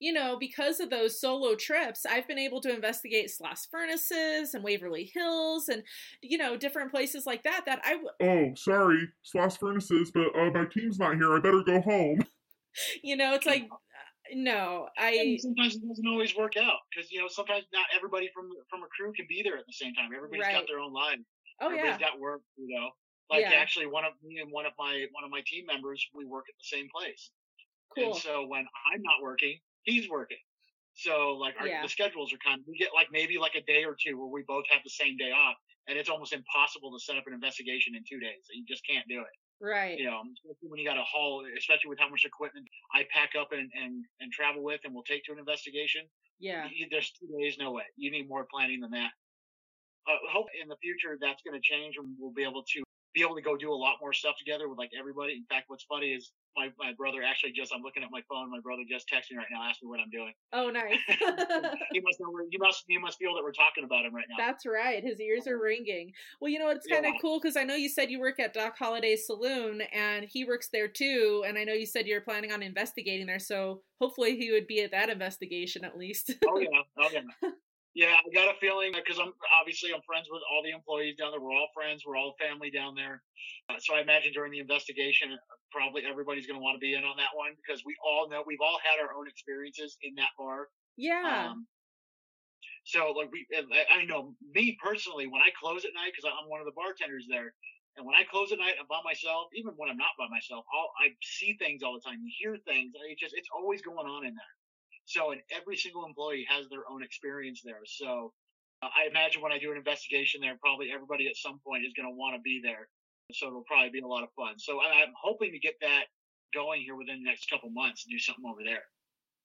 you know, because of those solo trips, I've been able to investigate Sloss Furnaces and Waverly Hills and, you know, different places like that that I, w- Oh, sorry, Sloss Furnaces, but uh, my team's not here. I better go home. you know, it's like, no, I, And sometimes it doesn't always work out because you know sometimes not everybody from from a crew can be there at the same time. Everybody's Right. got their own life. oh yeah, Everybody's got work. You know, like Yeah. actually one of me and one of my one of my team members we work at the same place. cool. And so when I'm not working, he's working. So like our, Yeah. the schedules are kind of we get like maybe like a day or two where we both have the same day off, and it's almost impossible to set up an investigation in two days. You just can't do it. Right. You know, especially when you got a haul, especially with how much equipment I pack up and and and travel with, and will take to an investigation. Yeah. You- There's two days, no way. You need more planning than that. Uh, hope in the future that's going to change, and we'll be able to be able to go do a lot more stuff together with like everybody. In fact, what's funny is my my brother actually just I'm looking at my phone. My brother just texted me right now, asking me what I'm doing. Oh, nice. he must know. You must you must feel that we're talking about him right now. That's right. His ears are ringing. Well, you know, it's kind of Yeah. cool because I know you said you work at Doc Holliday's Saloon and he works there too. And I know you said you're planning on investigating there. So hopefully he would be at that investigation at least. oh yeah, oh yeah. Yeah, I got a feeling because I'm obviously I'm friends with all the employees down there. We're all friends. We're all family down there. Uh, so I imagine during the investigation, probably everybody's going to want to be in on that one because we all know we've all had our own experiences in that bar. yeah. Um, so like we, I I know me personally when I close at night because I'm one of the bartenders there, and when I close at night I'm by myself, even when I'm not by myself, I'll, I see things all the time. You hear things. It just it's always going on in there. So and every single employee has their own experience there. So uh, I imagine when I do an investigation there, probably everybody at some point is going to want to be there. So it'll probably be a lot of fun. So I'm hoping to get that going here within the next couple months and do something over there.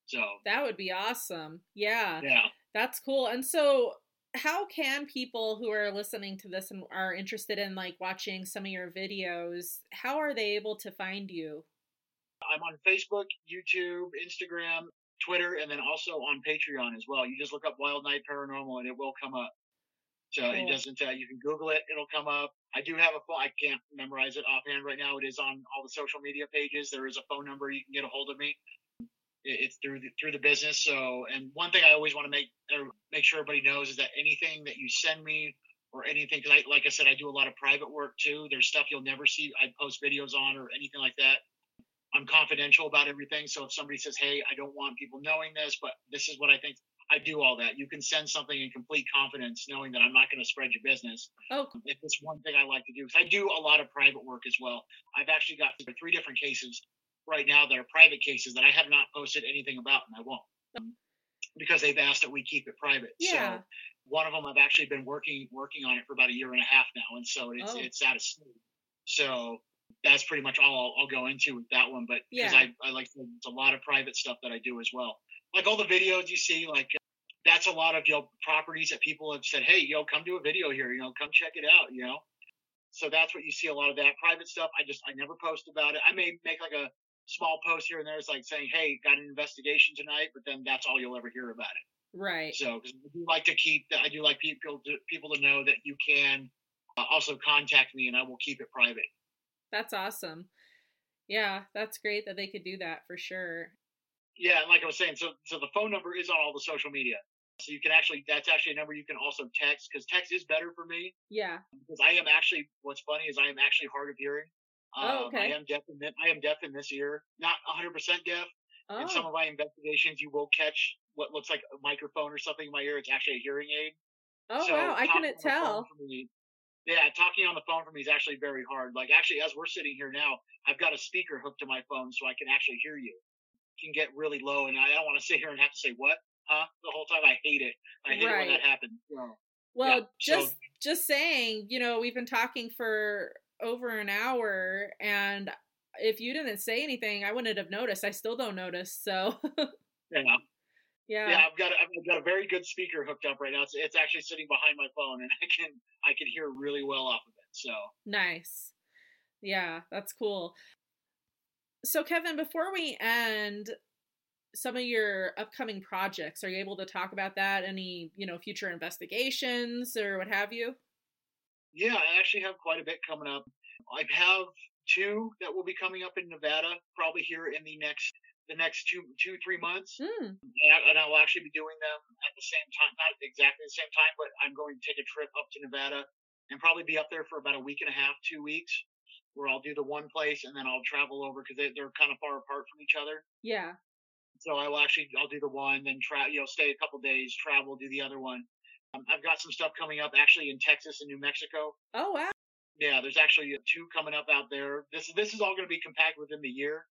So That would be awesome. Yeah, yeah. that's cool. And so, how can people who are listening to this and are interested in like watching some of your videos, how are they able to find you? I'm on Facebook, YouTube, Instagram, Twitter, and then also on Patreon as well. You just look up Wilde Night Paranormal and it will come up. So it doesn't. Uh, you can Google it; it'll come up. I do have a phone. I can't memorize it offhand right now. It is on all the social media pages. There is a phone number you can get a hold of me. It's through the, through the business. So, and one thing I always want to make or make sure everybody knows is that anything that you send me or anything, because I, like I said, I do a lot of private work too. There's stuff you'll never see. I post videos on or anything like that. I'm confidential about everything. So if somebody says, "Hey, I don't want people knowing this, but this is what I think," I do all that. You can send something in complete confidence, knowing that I'm not going to spread your business. Oh. If it's one thing I like to do, 'cause I do a lot of private work as well. I've actually got three different cases right now that are private cases that I have not posted anything about, and I won't because they've asked that we keep it private. Yeah. So one of them I've actually been working working on it for about a year and a half now, and so it's Oh. it's out of. So that's pretty much all I'll, I'll go into with that one. But because Yeah. I, I like it's a lot of private stuff that I do as well. Like all the videos you see, like that's a lot of you know properties that people have said, hey, yo, come do a video here, you know, come check it out, you know. So that's what you see a lot of that private stuff. I just I never post about it. I may make like a small post here and there, it's like saying, hey, got an investigation tonight, but then that's all you'll ever hear about it. right. So, because I do like to keep that, I do like people to, people to know that you can uh, also contact me, and I will keep it private. That's awesome. Yeah, that's great that they could do that for sure. Yeah, and like I was saying, so so the phone number is on all the social media, so you can actually that's actually a number you can also text because text is better for me Yeah. because I am actually what's funny is I am actually hard of hearing. Oh, Um, okay. I am deaf in I am deaf in this ear, not 100 percent deaf. Oh, In some of my investigations, you will catch what looks like a microphone or something in my ear. It's actually a hearing aid. oh So wow, I couldn't on the phone tell. me- yeah, talking on the phone for me is actually very hard. Like actually, as we're sitting here now, I've got a speaker hooked to my phone so I can actually hear you. It can get really low, and I don't want to sit here and have to say what, huh, the whole time. I hate it. I hate it when that happens. So, Well, Yeah, so- just just saying, you know, we've been talking for over an hour and if you didn't say anything, I wouldn't have noticed. I still don't notice. So, yeah, yeah. yeah, I've got a, I've got a very good speaker hooked up right now. It's, it's actually sitting behind my phone, and I can I can hear really well off of it. So. Nice. Yeah, that's cool. So, Kevin, before we end some of your upcoming projects, are you able to talk about that? Any, you know, future investigations or what have you? Yeah, I actually have quite a bit coming up. I have two that will be coming up in Nevada, probably here in the next the next two two three months, Hmm. and, and I will actually be doing them at the same time, not exactly the same time, but I'm going to take a trip up to Nevada and probably be up there for about a week and a half, two weeks, where I'll do the one place and then I'll travel over because they, they're kind of far apart from each other. Yeah. So I will actually I'll do the one, then travel, you know stay a couple days, travel, do the other one. Um, I've got some stuff coming up actually in Texas and New Mexico. Oh, wow. Yeah, there's actually two coming up out there. This this is all going to be compact within the year.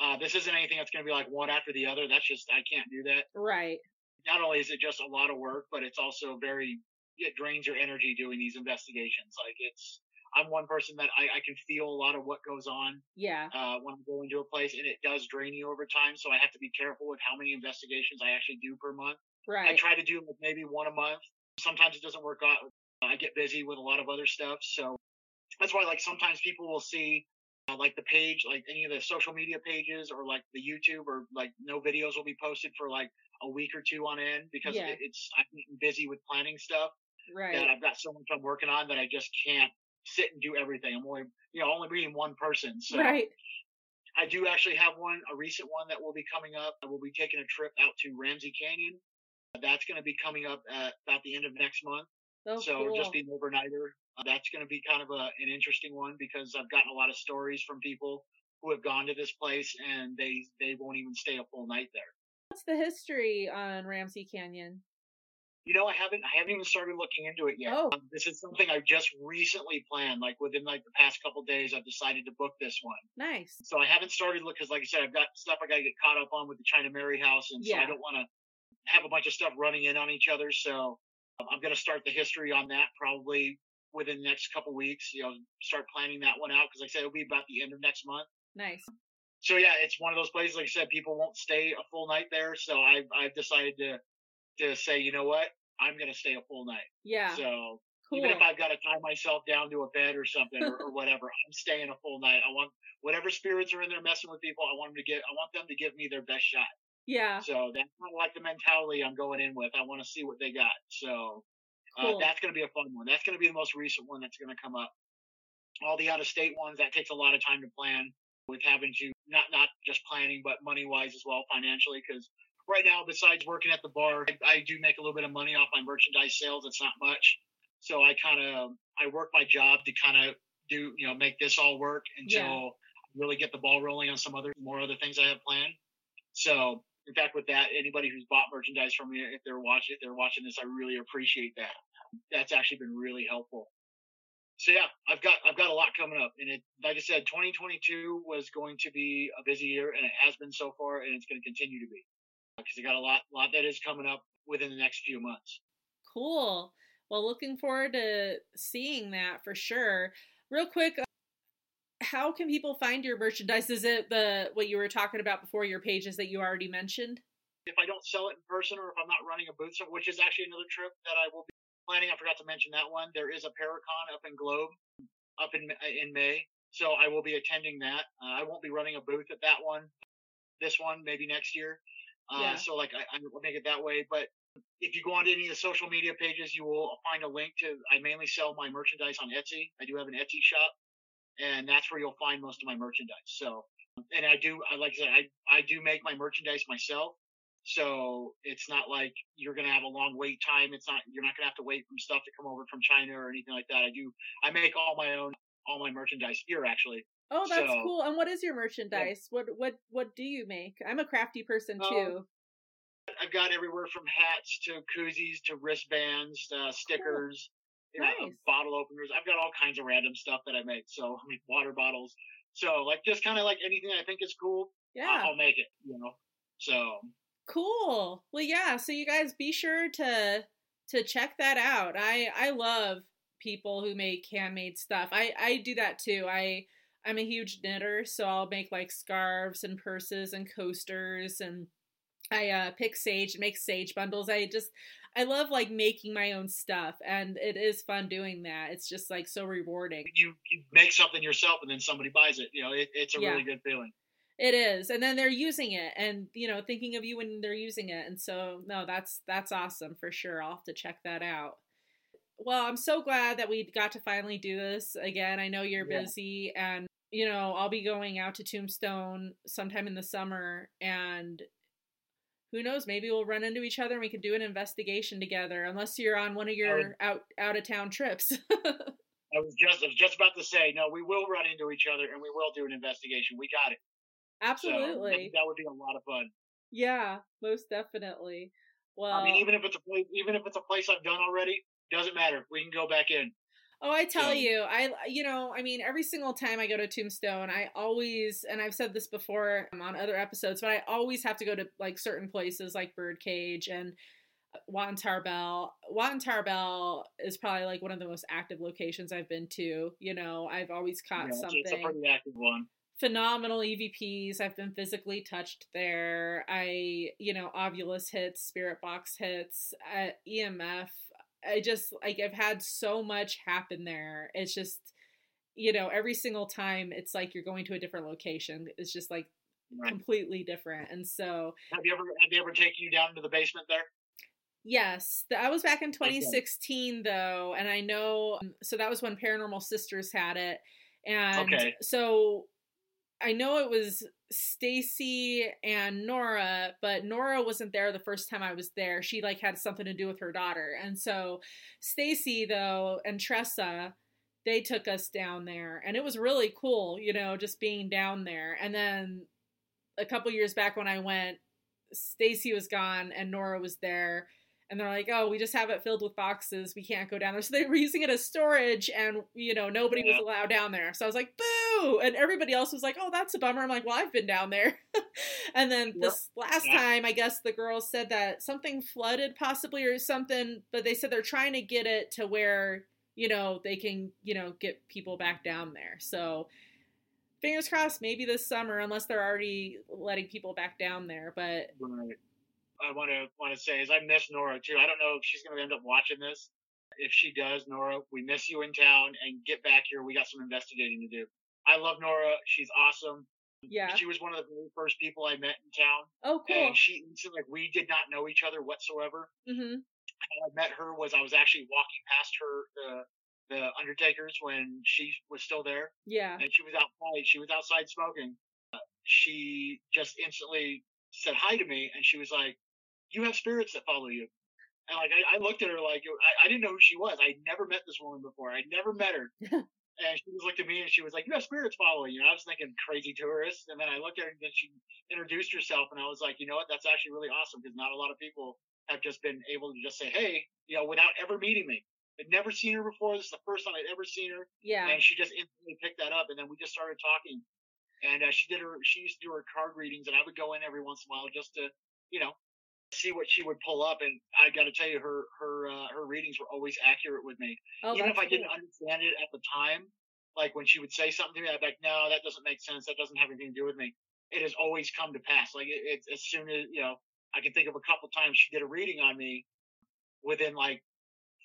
Uh, this isn't anything that's going to be like one after the other. That's just I can't do that. Right. Not only is it just a lot of work, but it's also very it drains your energy doing these investigations. Like it's I'm one person that I, I can feel a lot of what goes on Yeah. uh, when I'm going to a place, and it does drain you over time. So I have to be careful with how many investigations I actually do per month. Right. I try to do maybe one a month. Sometimes it doesn't work out. I get busy with a lot of other stuff, so that's why like sometimes people will see Uh, like the page, like any of the social media pages or like the YouTube or like no videos will be posted for like a week or two on end because Yeah. it, it's I'm busy with planning stuff that Right. I've got so much I'm working on that I just can't sit and do everything. I'm only you know only being one person, so Right. I do actually have one, a recent one that will be coming up. I will be taking a trip out to Ramsey Canyon. That's going to be coming up at about the end of next month. Oh, so cool. just being overnighter. Uh, that's going to be kind of a, an interesting one because I've gotten a lot of stories from people who have gone to this place and they they won't even stay a full night there. What's the history on Ramsey Canyon? You know, I haven't I haven't even started looking into it yet. Oh. Um, this is something I just recently planned. Like within like the past couple days, I've decided to book this one. Nice. So I haven't started look because, like I said, I've got stuff I got to get caught up on with the China Mary house, and so I don't want to have a bunch of stuff running in on each other. So I'm going to start the history on that probably within the next couple weeks. You know, start planning that one out because like I said it'll be about the end of next month. Nice. So yeah, it's one of those places. Like I said, people won't stay a full night there. So I've I've decided to to say, you know what, I'm gonna stay a full night. Yeah. So cool. even if I've got to tie myself down to a bed or something or, or whatever, I'm staying a full night. I want whatever spirits are in there messing with people. I want them to get. I want them to give me their best shot. Yeah. So that's kind of like the mentality I'm going in with. I want to see what they got. So uh, Cool. that's going to be a fun one. That's going to be the most recent one that's going to come up. All the out of state ones that takes a lot of time to plan with having to not not just planning but money wise as well financially because right now besides working at the bar I, I do make a little bit of money off my merchandise sales. It's not much, so I kind of I work my job to kind of do you know make this all work until Yeah. I really get the ball rolling on some other more other things I have planned. So, in fact, with that, anybody who's bought merchandise from me, if they're watching, if they're watching this, I really appreciate that. That's actually been really helpful. So yeah, I've got I've got a lot coming up, and it like I said, 2022 was going to be a busy year, and it has been so far, and it's going to continue to be because I got a lot lot that is coming up within the next few months. Cool. Well, looking forward to seeing that for sure. Real quick, how can people find your merchandise? Is it the what you were talking about before your pages that you already mentioned? if I don't sell it in person or if I'm not running a booth, which is actually another trip that I will be planning. I forgot to mention that one. There is a Paracon up in Globe up in in May, so I will be attending that. Uh, I won't be running a booth at that one. This one maybe next year. Uh, Yeah. So like I, I will make it that way. But if you go onto any of the social media pages, you will find a link to. I mainly sell my merchandise on Etsy. I do have an Etsy shop, and that's where you'll find most of my merchandise. So, and I do, I like I said, I I do make my merchandise myself. So it's not like you're gonna have a long wait time. It's not you're not gonna have to wait for stuff to come over from China or anything like that. I do I make all my own all my merchandise here actually. Oh, that's So- cool. And what is your merchandise? What what what do you make? I'm a crafty person Um, too. I've got everywhere from hats to koozies to wristbands, uh, stickers, you know, Nice. bottle openers. I've got all kinds of random stuff that I make. So I mean water bottles. So like just kind of like anything I think is cool, Yeah. I'll, I'll make it. You know. So Cool. Well, yeah. So you guys be sure to to check that out. I I love people who make handmade stuff. I I do that too. I I'm a huge knitter, so I'll make like scarves and purses and coasters and I uh pick sage make sage bundles. I just I love like making my own stuff and it is fun doing that. It's just like so rewarding. you, you make something yourself and then somebody buys it. You know, it, it's a Yeah. really good feeling. It is. And then they're using it and you know, thinking of you when they're using it. And so no, that's that's awesome for sure. I'll have to check that out. Well, I'm so glad that we got to finally do this again. I know you're Yeah. busy and you know, I'll be going out to Tombstone sometime in the summer and who knows, maybe we'll run into each other and we can do an investigation together unless you're on one of your out out of town trips. I was just I was just about to say, no, we will run into each other and we will do an investigation. We got it. So, Absolutely. that would be a lot of fun. yeah, most definitely. Well, I mean, even if it's a place, even if it's a place I've done already, doesn't matter. We can go back in. Oh, I tell So- you, I you know, I mean, every single time I go to Tombstone, I always, and I've said this before um, on other episodes, but I always have to go to like certain places like Birdcage and Wat Tarbell. Wat Tarbell is probably like one of the most active locations I've been to. You know, I've always caught it's, something it's a pretty active one. phenomenal EVPs. I've been physically touched there. I, you know, Ovilus hits, Spirit Box hits, uh, EMF. I just like I've had so much happen there. It's just, you know, every single time it's like you're going to a different location. It's just like Right. completely different. And so, Have you ever have they ever taken you down to the basement there? yes, I was back in 2016 though, and I know um, so that was when Paranormal Sisters had it. And Okay. so I know it was Stacy and Nora, but Nora wasn't there the first time I was there. She like had something to do with her daughter. And so Stacy though and Tressa, they took us down there and it was really cool, you know, just being down there. And then a couple years back when I went, Stacy was gone and Nora was there. And they're like, oh, we just have it filled with boxes. We can't go down there. So they were using it as storage, and you know nobody was allowed down there. So I was like, boo! And everybody else was like, oh, that's a bummer. I'm like, well, I've been down there. and then Yep. this last Yeah. time, I guess the girls said that something flooded possibly or something, but they said they're trying to get it to where you know, they can, you know, get people back down there. So fingers crossed, maybe this summer, unless they're already letting people back down there. But Right. I want to want to say is I miss Nora too. I don't know if she's going to end up watching this. If she does, Nora, we miss you in town and get back here. We got some investigating to do. I love Nora. She's awesome. yeah. She was one of the very first people I met in town, Oh, cool. and she so like we did not know each other whatsoever. hmm How I met her was I was actually walking past her the the Undertakers when she was still there, Yeah. and she was outside. She was outside smoking. Uh, she just instantly said hi to me, and she was like, "You have spirits that follow you." And like I, I looked at her like I, I didn't know who she was. I'd never met this woman before. I'd never met her. and she looked at me and she was like, "You have spirits following you." And I was thinking crazy tourist. And then I looked at her and then she introduced herself, and I was like, "You know what? That's actually really awesome because not a lot of people have just been able to just say, hey, you know, without ever meeting me." I'd never seen her before. This is the first time I'd ever seen her Yeah. and she just instantly picked that up and then we just started talking and uh, she did her she used to do her card readings and i would go in every once in a while just to you know see what she would pull up and i got to tell you her her uh, her readings were always accurate with me Oh, even if i didn't cool. understand it at the time like when she would say something to me i'd be like no that doesn't make sense that doesn't have anything to do with me it has always come to pass like it, as soon as you know i can think of a couple times she did a reading on me within like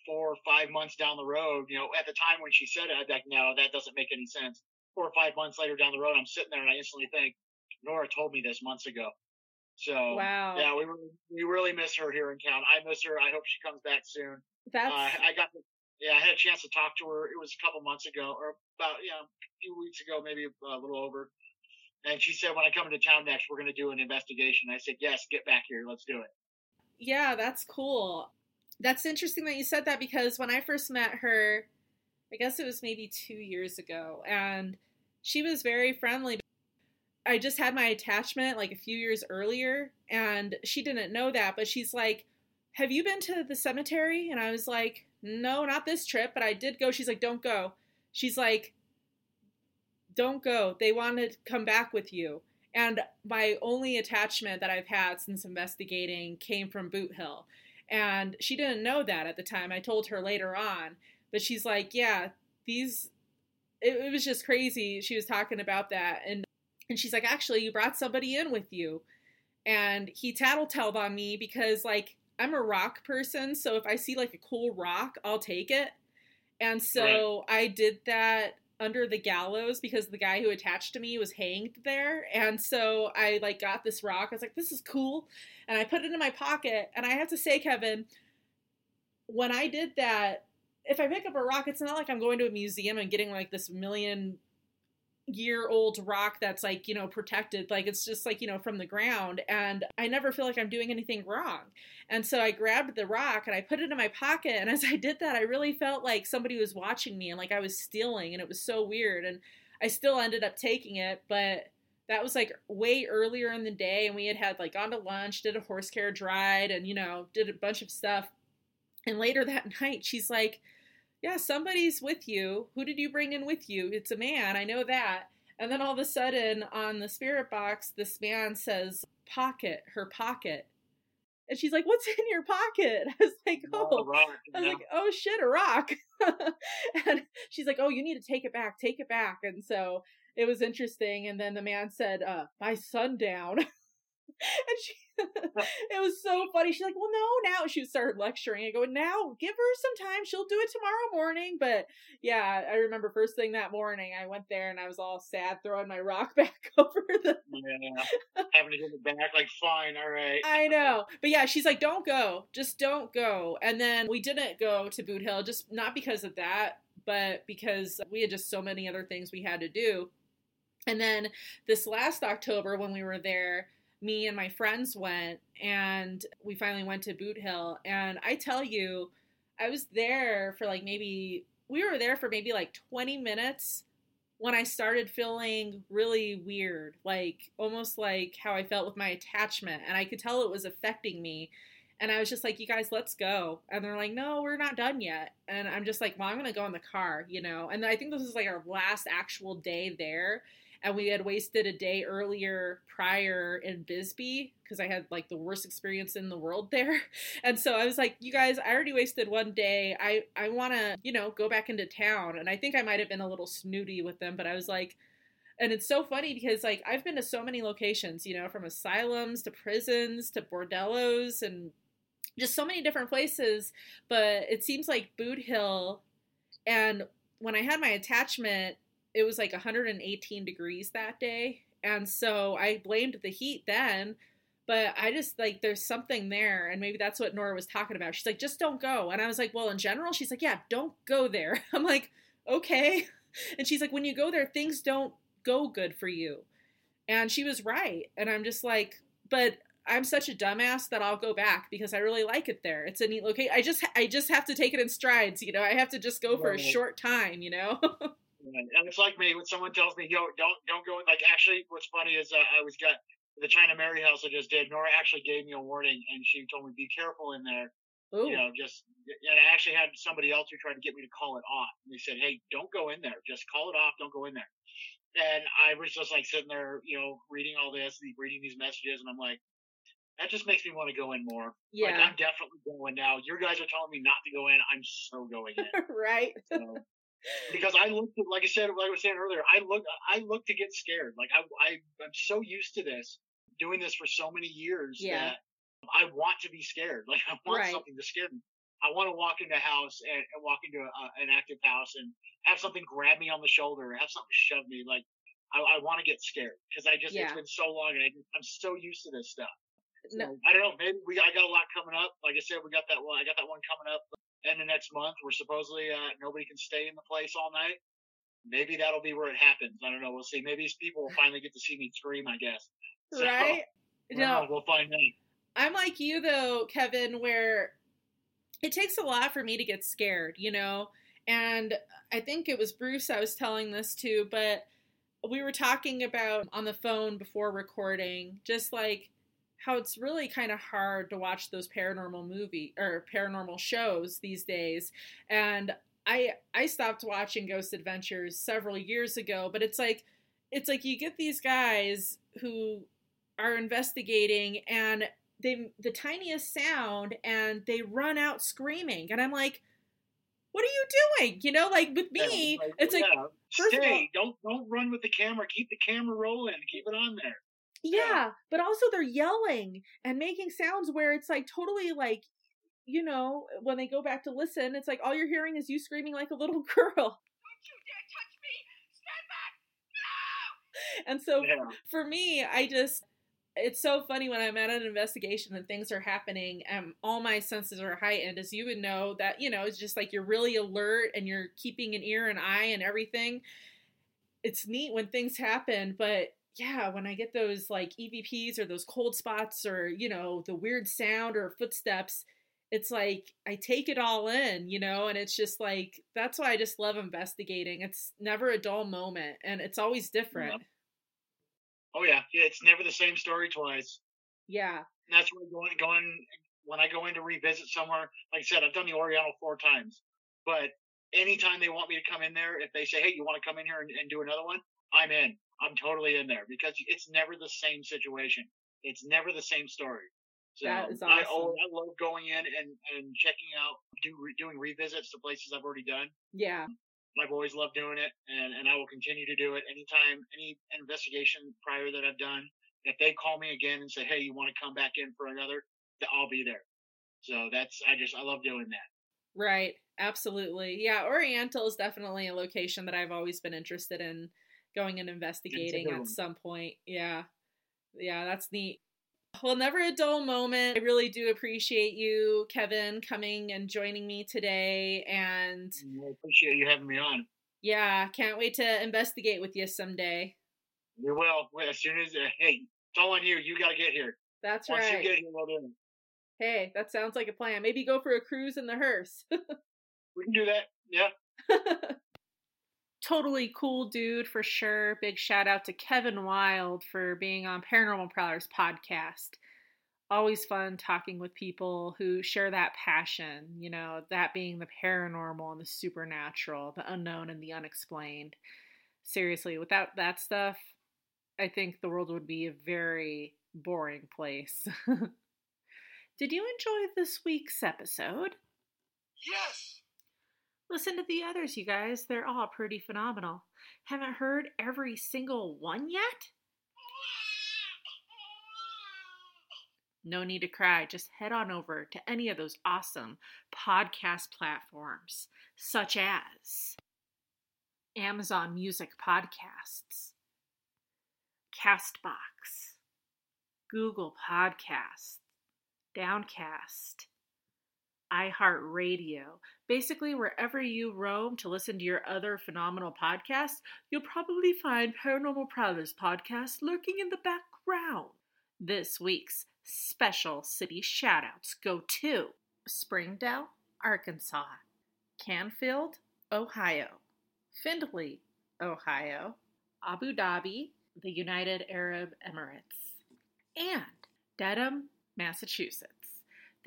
four or five months down the road, you know, at the time when she said it, I'd be like, no, that doesn't make any sense. Four or five months later down the road, I'm sitting there and I instantly think, Nora told me this months ago. So Wow. yeah, we really, we really miss her here in town. I miss her. I hope she comes back soon. That's Uh, I got, yeah, I had a chance to talk to her. It was a couple months ago, or about yeah, a few weeks ago, maybe a little over. And she said, when I come into town next, we're going to do an investigation. I said, yes, get back here. Let's do it. yeah, that's cool. That's interesting that you said that because when I first met her, I guess it was maybe two years ago, and she was very friendly. I just had my attachment like a few years earlier, and she didn't know that, but she's like, Have you been to the cemetery? And I was like, No, not this trip, but I did go. She's like, Don't go. She's like, Don't go. They want to come back with you. And my only attachment that I've had since investigating came from Boot Hill. And she didn't know that at the time. I told her later on. But she's like, yeah, these, it, was just crazy. She was talking about that. And, and she's like, actually, you brought somebody in with you. And he tattletaled on me because, like, I'm a rock person. So if I see, like, a cool rock, I'll take it. And so I did that under the gallows because the guy who attached to me was hanged there. And so I like got this rock. I was like, this is cool. And I put it in my pocket. And I have to say, Kevin, when I did that, if I pick up a rock, it's not like I'm going to a museum and getting like this million year old rock that's like, you know, protected. Like it's just like, you know, from the ground. And I never feel like I'm doing anything wrong. And so I grabbed the rock and I put it in my pocket. And as I did that, I really felt like somebody was watching me and like I was stealing. And it was so weird. And I still ended up taking it. But that was like way earlier in the day. And we had had like gone to lunch, did a horse carriage ride, and, you know, did a bunch of stuff. And later that night, she's like, yeah, somebody's with you. Who did you bring in with you? It's a man. I know that. And then all of a sudden on the spirit box, this man says, pocket, her pocket. And she's like, what's in your pocket? I was like, oh. rock, I was know? like, oh shit, a rock. and she's like, oh, you need to take it back, take it back. And so it was interesting. And then the man said, uh, by sundown. and she, it was so funny. She's like, well, no, now she started lecturing and going, now give her some time. She'll do it tomorrow morning. But yeah, I remember first thing that morning, I went there and I was all sad throwing my rock back over the Yeah, having to give it back. Like, fine, all right. I know. But yeah, she's like, don't go. Just don't go. And then we didn't go to Boot Hill, just not because of that, but because we had just so many other things we had to do. And then this last October, when we were there, me and my friends went and we finally went to Boot Hill. And I tell you, I was there for like maybe, we were there for maybe like 20 minutes when I started feeling really weird, like almost like how I felt with my attachment. And I could tell it was affecting me. And I was just like, you guys, let's go. And they're like, no, we're not done yet. And I'm just like, well, I'm going to go in the car, you know? And I think this is like our last actual day there. And we had wasted a day earlier prior in Bisbee because I had like the worst experience in the world there. And so I was like, you guys, I already wasted one day. I I want to, you know, go back into town. And I think I might have been a little snooty with them, but I was like and it's so funny because like I've been to so many locations, you know, from asylums to prisons to bordellos and just so many different places, but it seems like Boot Hill and when I had my attachment, it was like 118 degrees that day. And so I blamed the heat then, but I just like there's something there and maybe that's what Nora was talking about. She's like just don't go. And I was like, "Well, in general?" She's like, "Yeah, don't go there." I'm like, "Okay." And she's like, "When you go there, things don't go good for you." And she was right. And I'm just like, "But I'm such a dumbass that I'll go back because I really like it there. It's a neat location. I just I just have to take it in strides, you know. I have to just go for a short time, you know. and it's like me when someone tells me, "Yo, don't don't go." In like actually, what's funny is uh, I was got the China Mary house I just did. Nora actually gave me a warning, and she told me, "Be careful in there." Ooh. You know, just and I actually had somebody else who tried to get me to call it off. And they said, "Hey, don't go in there. Just call it off. Don't go in there." And I was just like sitting there, you know, reading all this, reading these messages, and I'm like, that just makes me want to go in more. Yeah. Like, I'm definitely going now. Your guys are telling me not to go in. I'm so going in. right. So, because I look, like I said, like I was saying earlier, I look, I look to get scared. Like I, I, I'm so used to this, doing this for so many years yeah. that I want to be scared. Like I want right. something to scare me. I want to walk into a house and, and walk into a, an active house and have something grab me on the shoulder, have something shove me. Like I, I want to get scared because I just yeah. it's been so long and I, I'm so used to this stuff. So, no. I don't know. Maybe we I got a lot coming up. Like I said, we got that one. I got that one coming up in the next month. Where supposedly uh, nobody can stay in the place all night. Maybe that'll be where it happens. I don't know. We'll see. Maybe people will finally get to see me scream. I guess. So, right. No, we'll find out. I'm like you though, Kevin, where it takes a lot for me to get scared, you know? And I think it was Bruce I was telling this to, but we were talking about on the phone before recording, just like how it's really kind of hard to watch those paranormal movie or paranormal shows these days. And i i stopped watching ghost adventures several years ago but it's like it's like you get these guys who are investigating and they the tiniest sound and they run out screaming. And i'm like what are you doing? You know like with me yeah, like, it's like yeah. stay all, don't don't run with the camera. Keep the camera rolling. Keep it on there yeah, but also they're yelling and making sounds where it's like totally like you know, when they go back to listen, it's like all you're hearing is you screaming like a little girl. Don't you dare touch me! Stand back! No! And so yeah. for me, I just it's so funny when I'm at an investigation and things are happening and all my senses are heightened, as you would know, that, you know, it's just like you're really alert and you're keeping an ear and eye and everything. It's neat when things happen, but yeah, when I get those like EVPs or those cold spots or, you know, the weird sound or footsteps, it's like I take it all in, you know, and it's just like that's why I just love investigating. It's never a dull moment and it's always different. Oh yeah. yeah, it's never the same story twice. Yeah. And that's why going going when I go in to revisit somewhere, like I said, I've done the Oriental four times. But anytime they want me to come in there, if they say, Hey, you want to come in here and, and do another one? I'm in. I'm totally in there because it's never the same situation. It's never the same story. So that is awesome. I, I love going in and, and checking out, do, doing revisits to places I've already done. Yeah. I've always loved doing it and, and I will continue to do it anytime, any investigation prior that I've done. If they call me again and say, Hey, you want to come back in for another, I'll be there. So that's, I just, I love doing that. Right. Absolutely. Yeah. Oriental is definitely a location that I've always been interested in going and investigating at some point. Yeah. Yeah, that's neat. Well, never a dull moment. I really do appreciate you, Kevin, coming and joining me today. And I appreciate you having me on. Yeah, can't wait to investigate with you someday. We will. As soon as, uh, hey, it's all on you. You got to get here. That's Once right. Once you get here, we'll do it. Hey, that sounds like a plan. Maybe go for a cruise in the hearse. we can do that. Yeah. totally cool dude for sure. Big shout out to Kevin Wilde for being on Paranormal Prowlers podcast. Always fun talking with people who share that passion, you know, that being the paranormal and the supernatural, the unknown and the unexplained. seriously, without that stuff, I think the world would be a very boring place. Did you enjoy this week's episode? Yes! Listen to the others, you guys. They're all pretty phenomenal. Haven't heard every single one yet? No need to cry. Just head on over to any of those awesome podcast platforms, such as Amazon Music Podcasts, Castbox, Google Podcasts, Downcast, iHeartRadio. Basically, wherever you roam to listen to your other phenomenal podcasts, you'll probably find Paranormal Prowlers podcast lurking in the background. This week's special city shoutouts go to Springdale, Arkansas, Canfield, Ohio, Findlay, Ohio, Abu Dhabi, the United Arab Emirates, and Dedham, Massachusetts.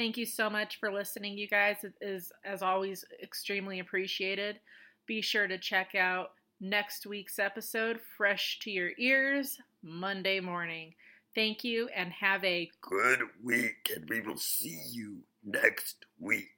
Thank you so much for listening, you guys. It is, as always, extremely appreciated. Be sure to check out next week's episode, fresh to your ears, Monday morning. Thank you and have a Good week, and we will see you next week.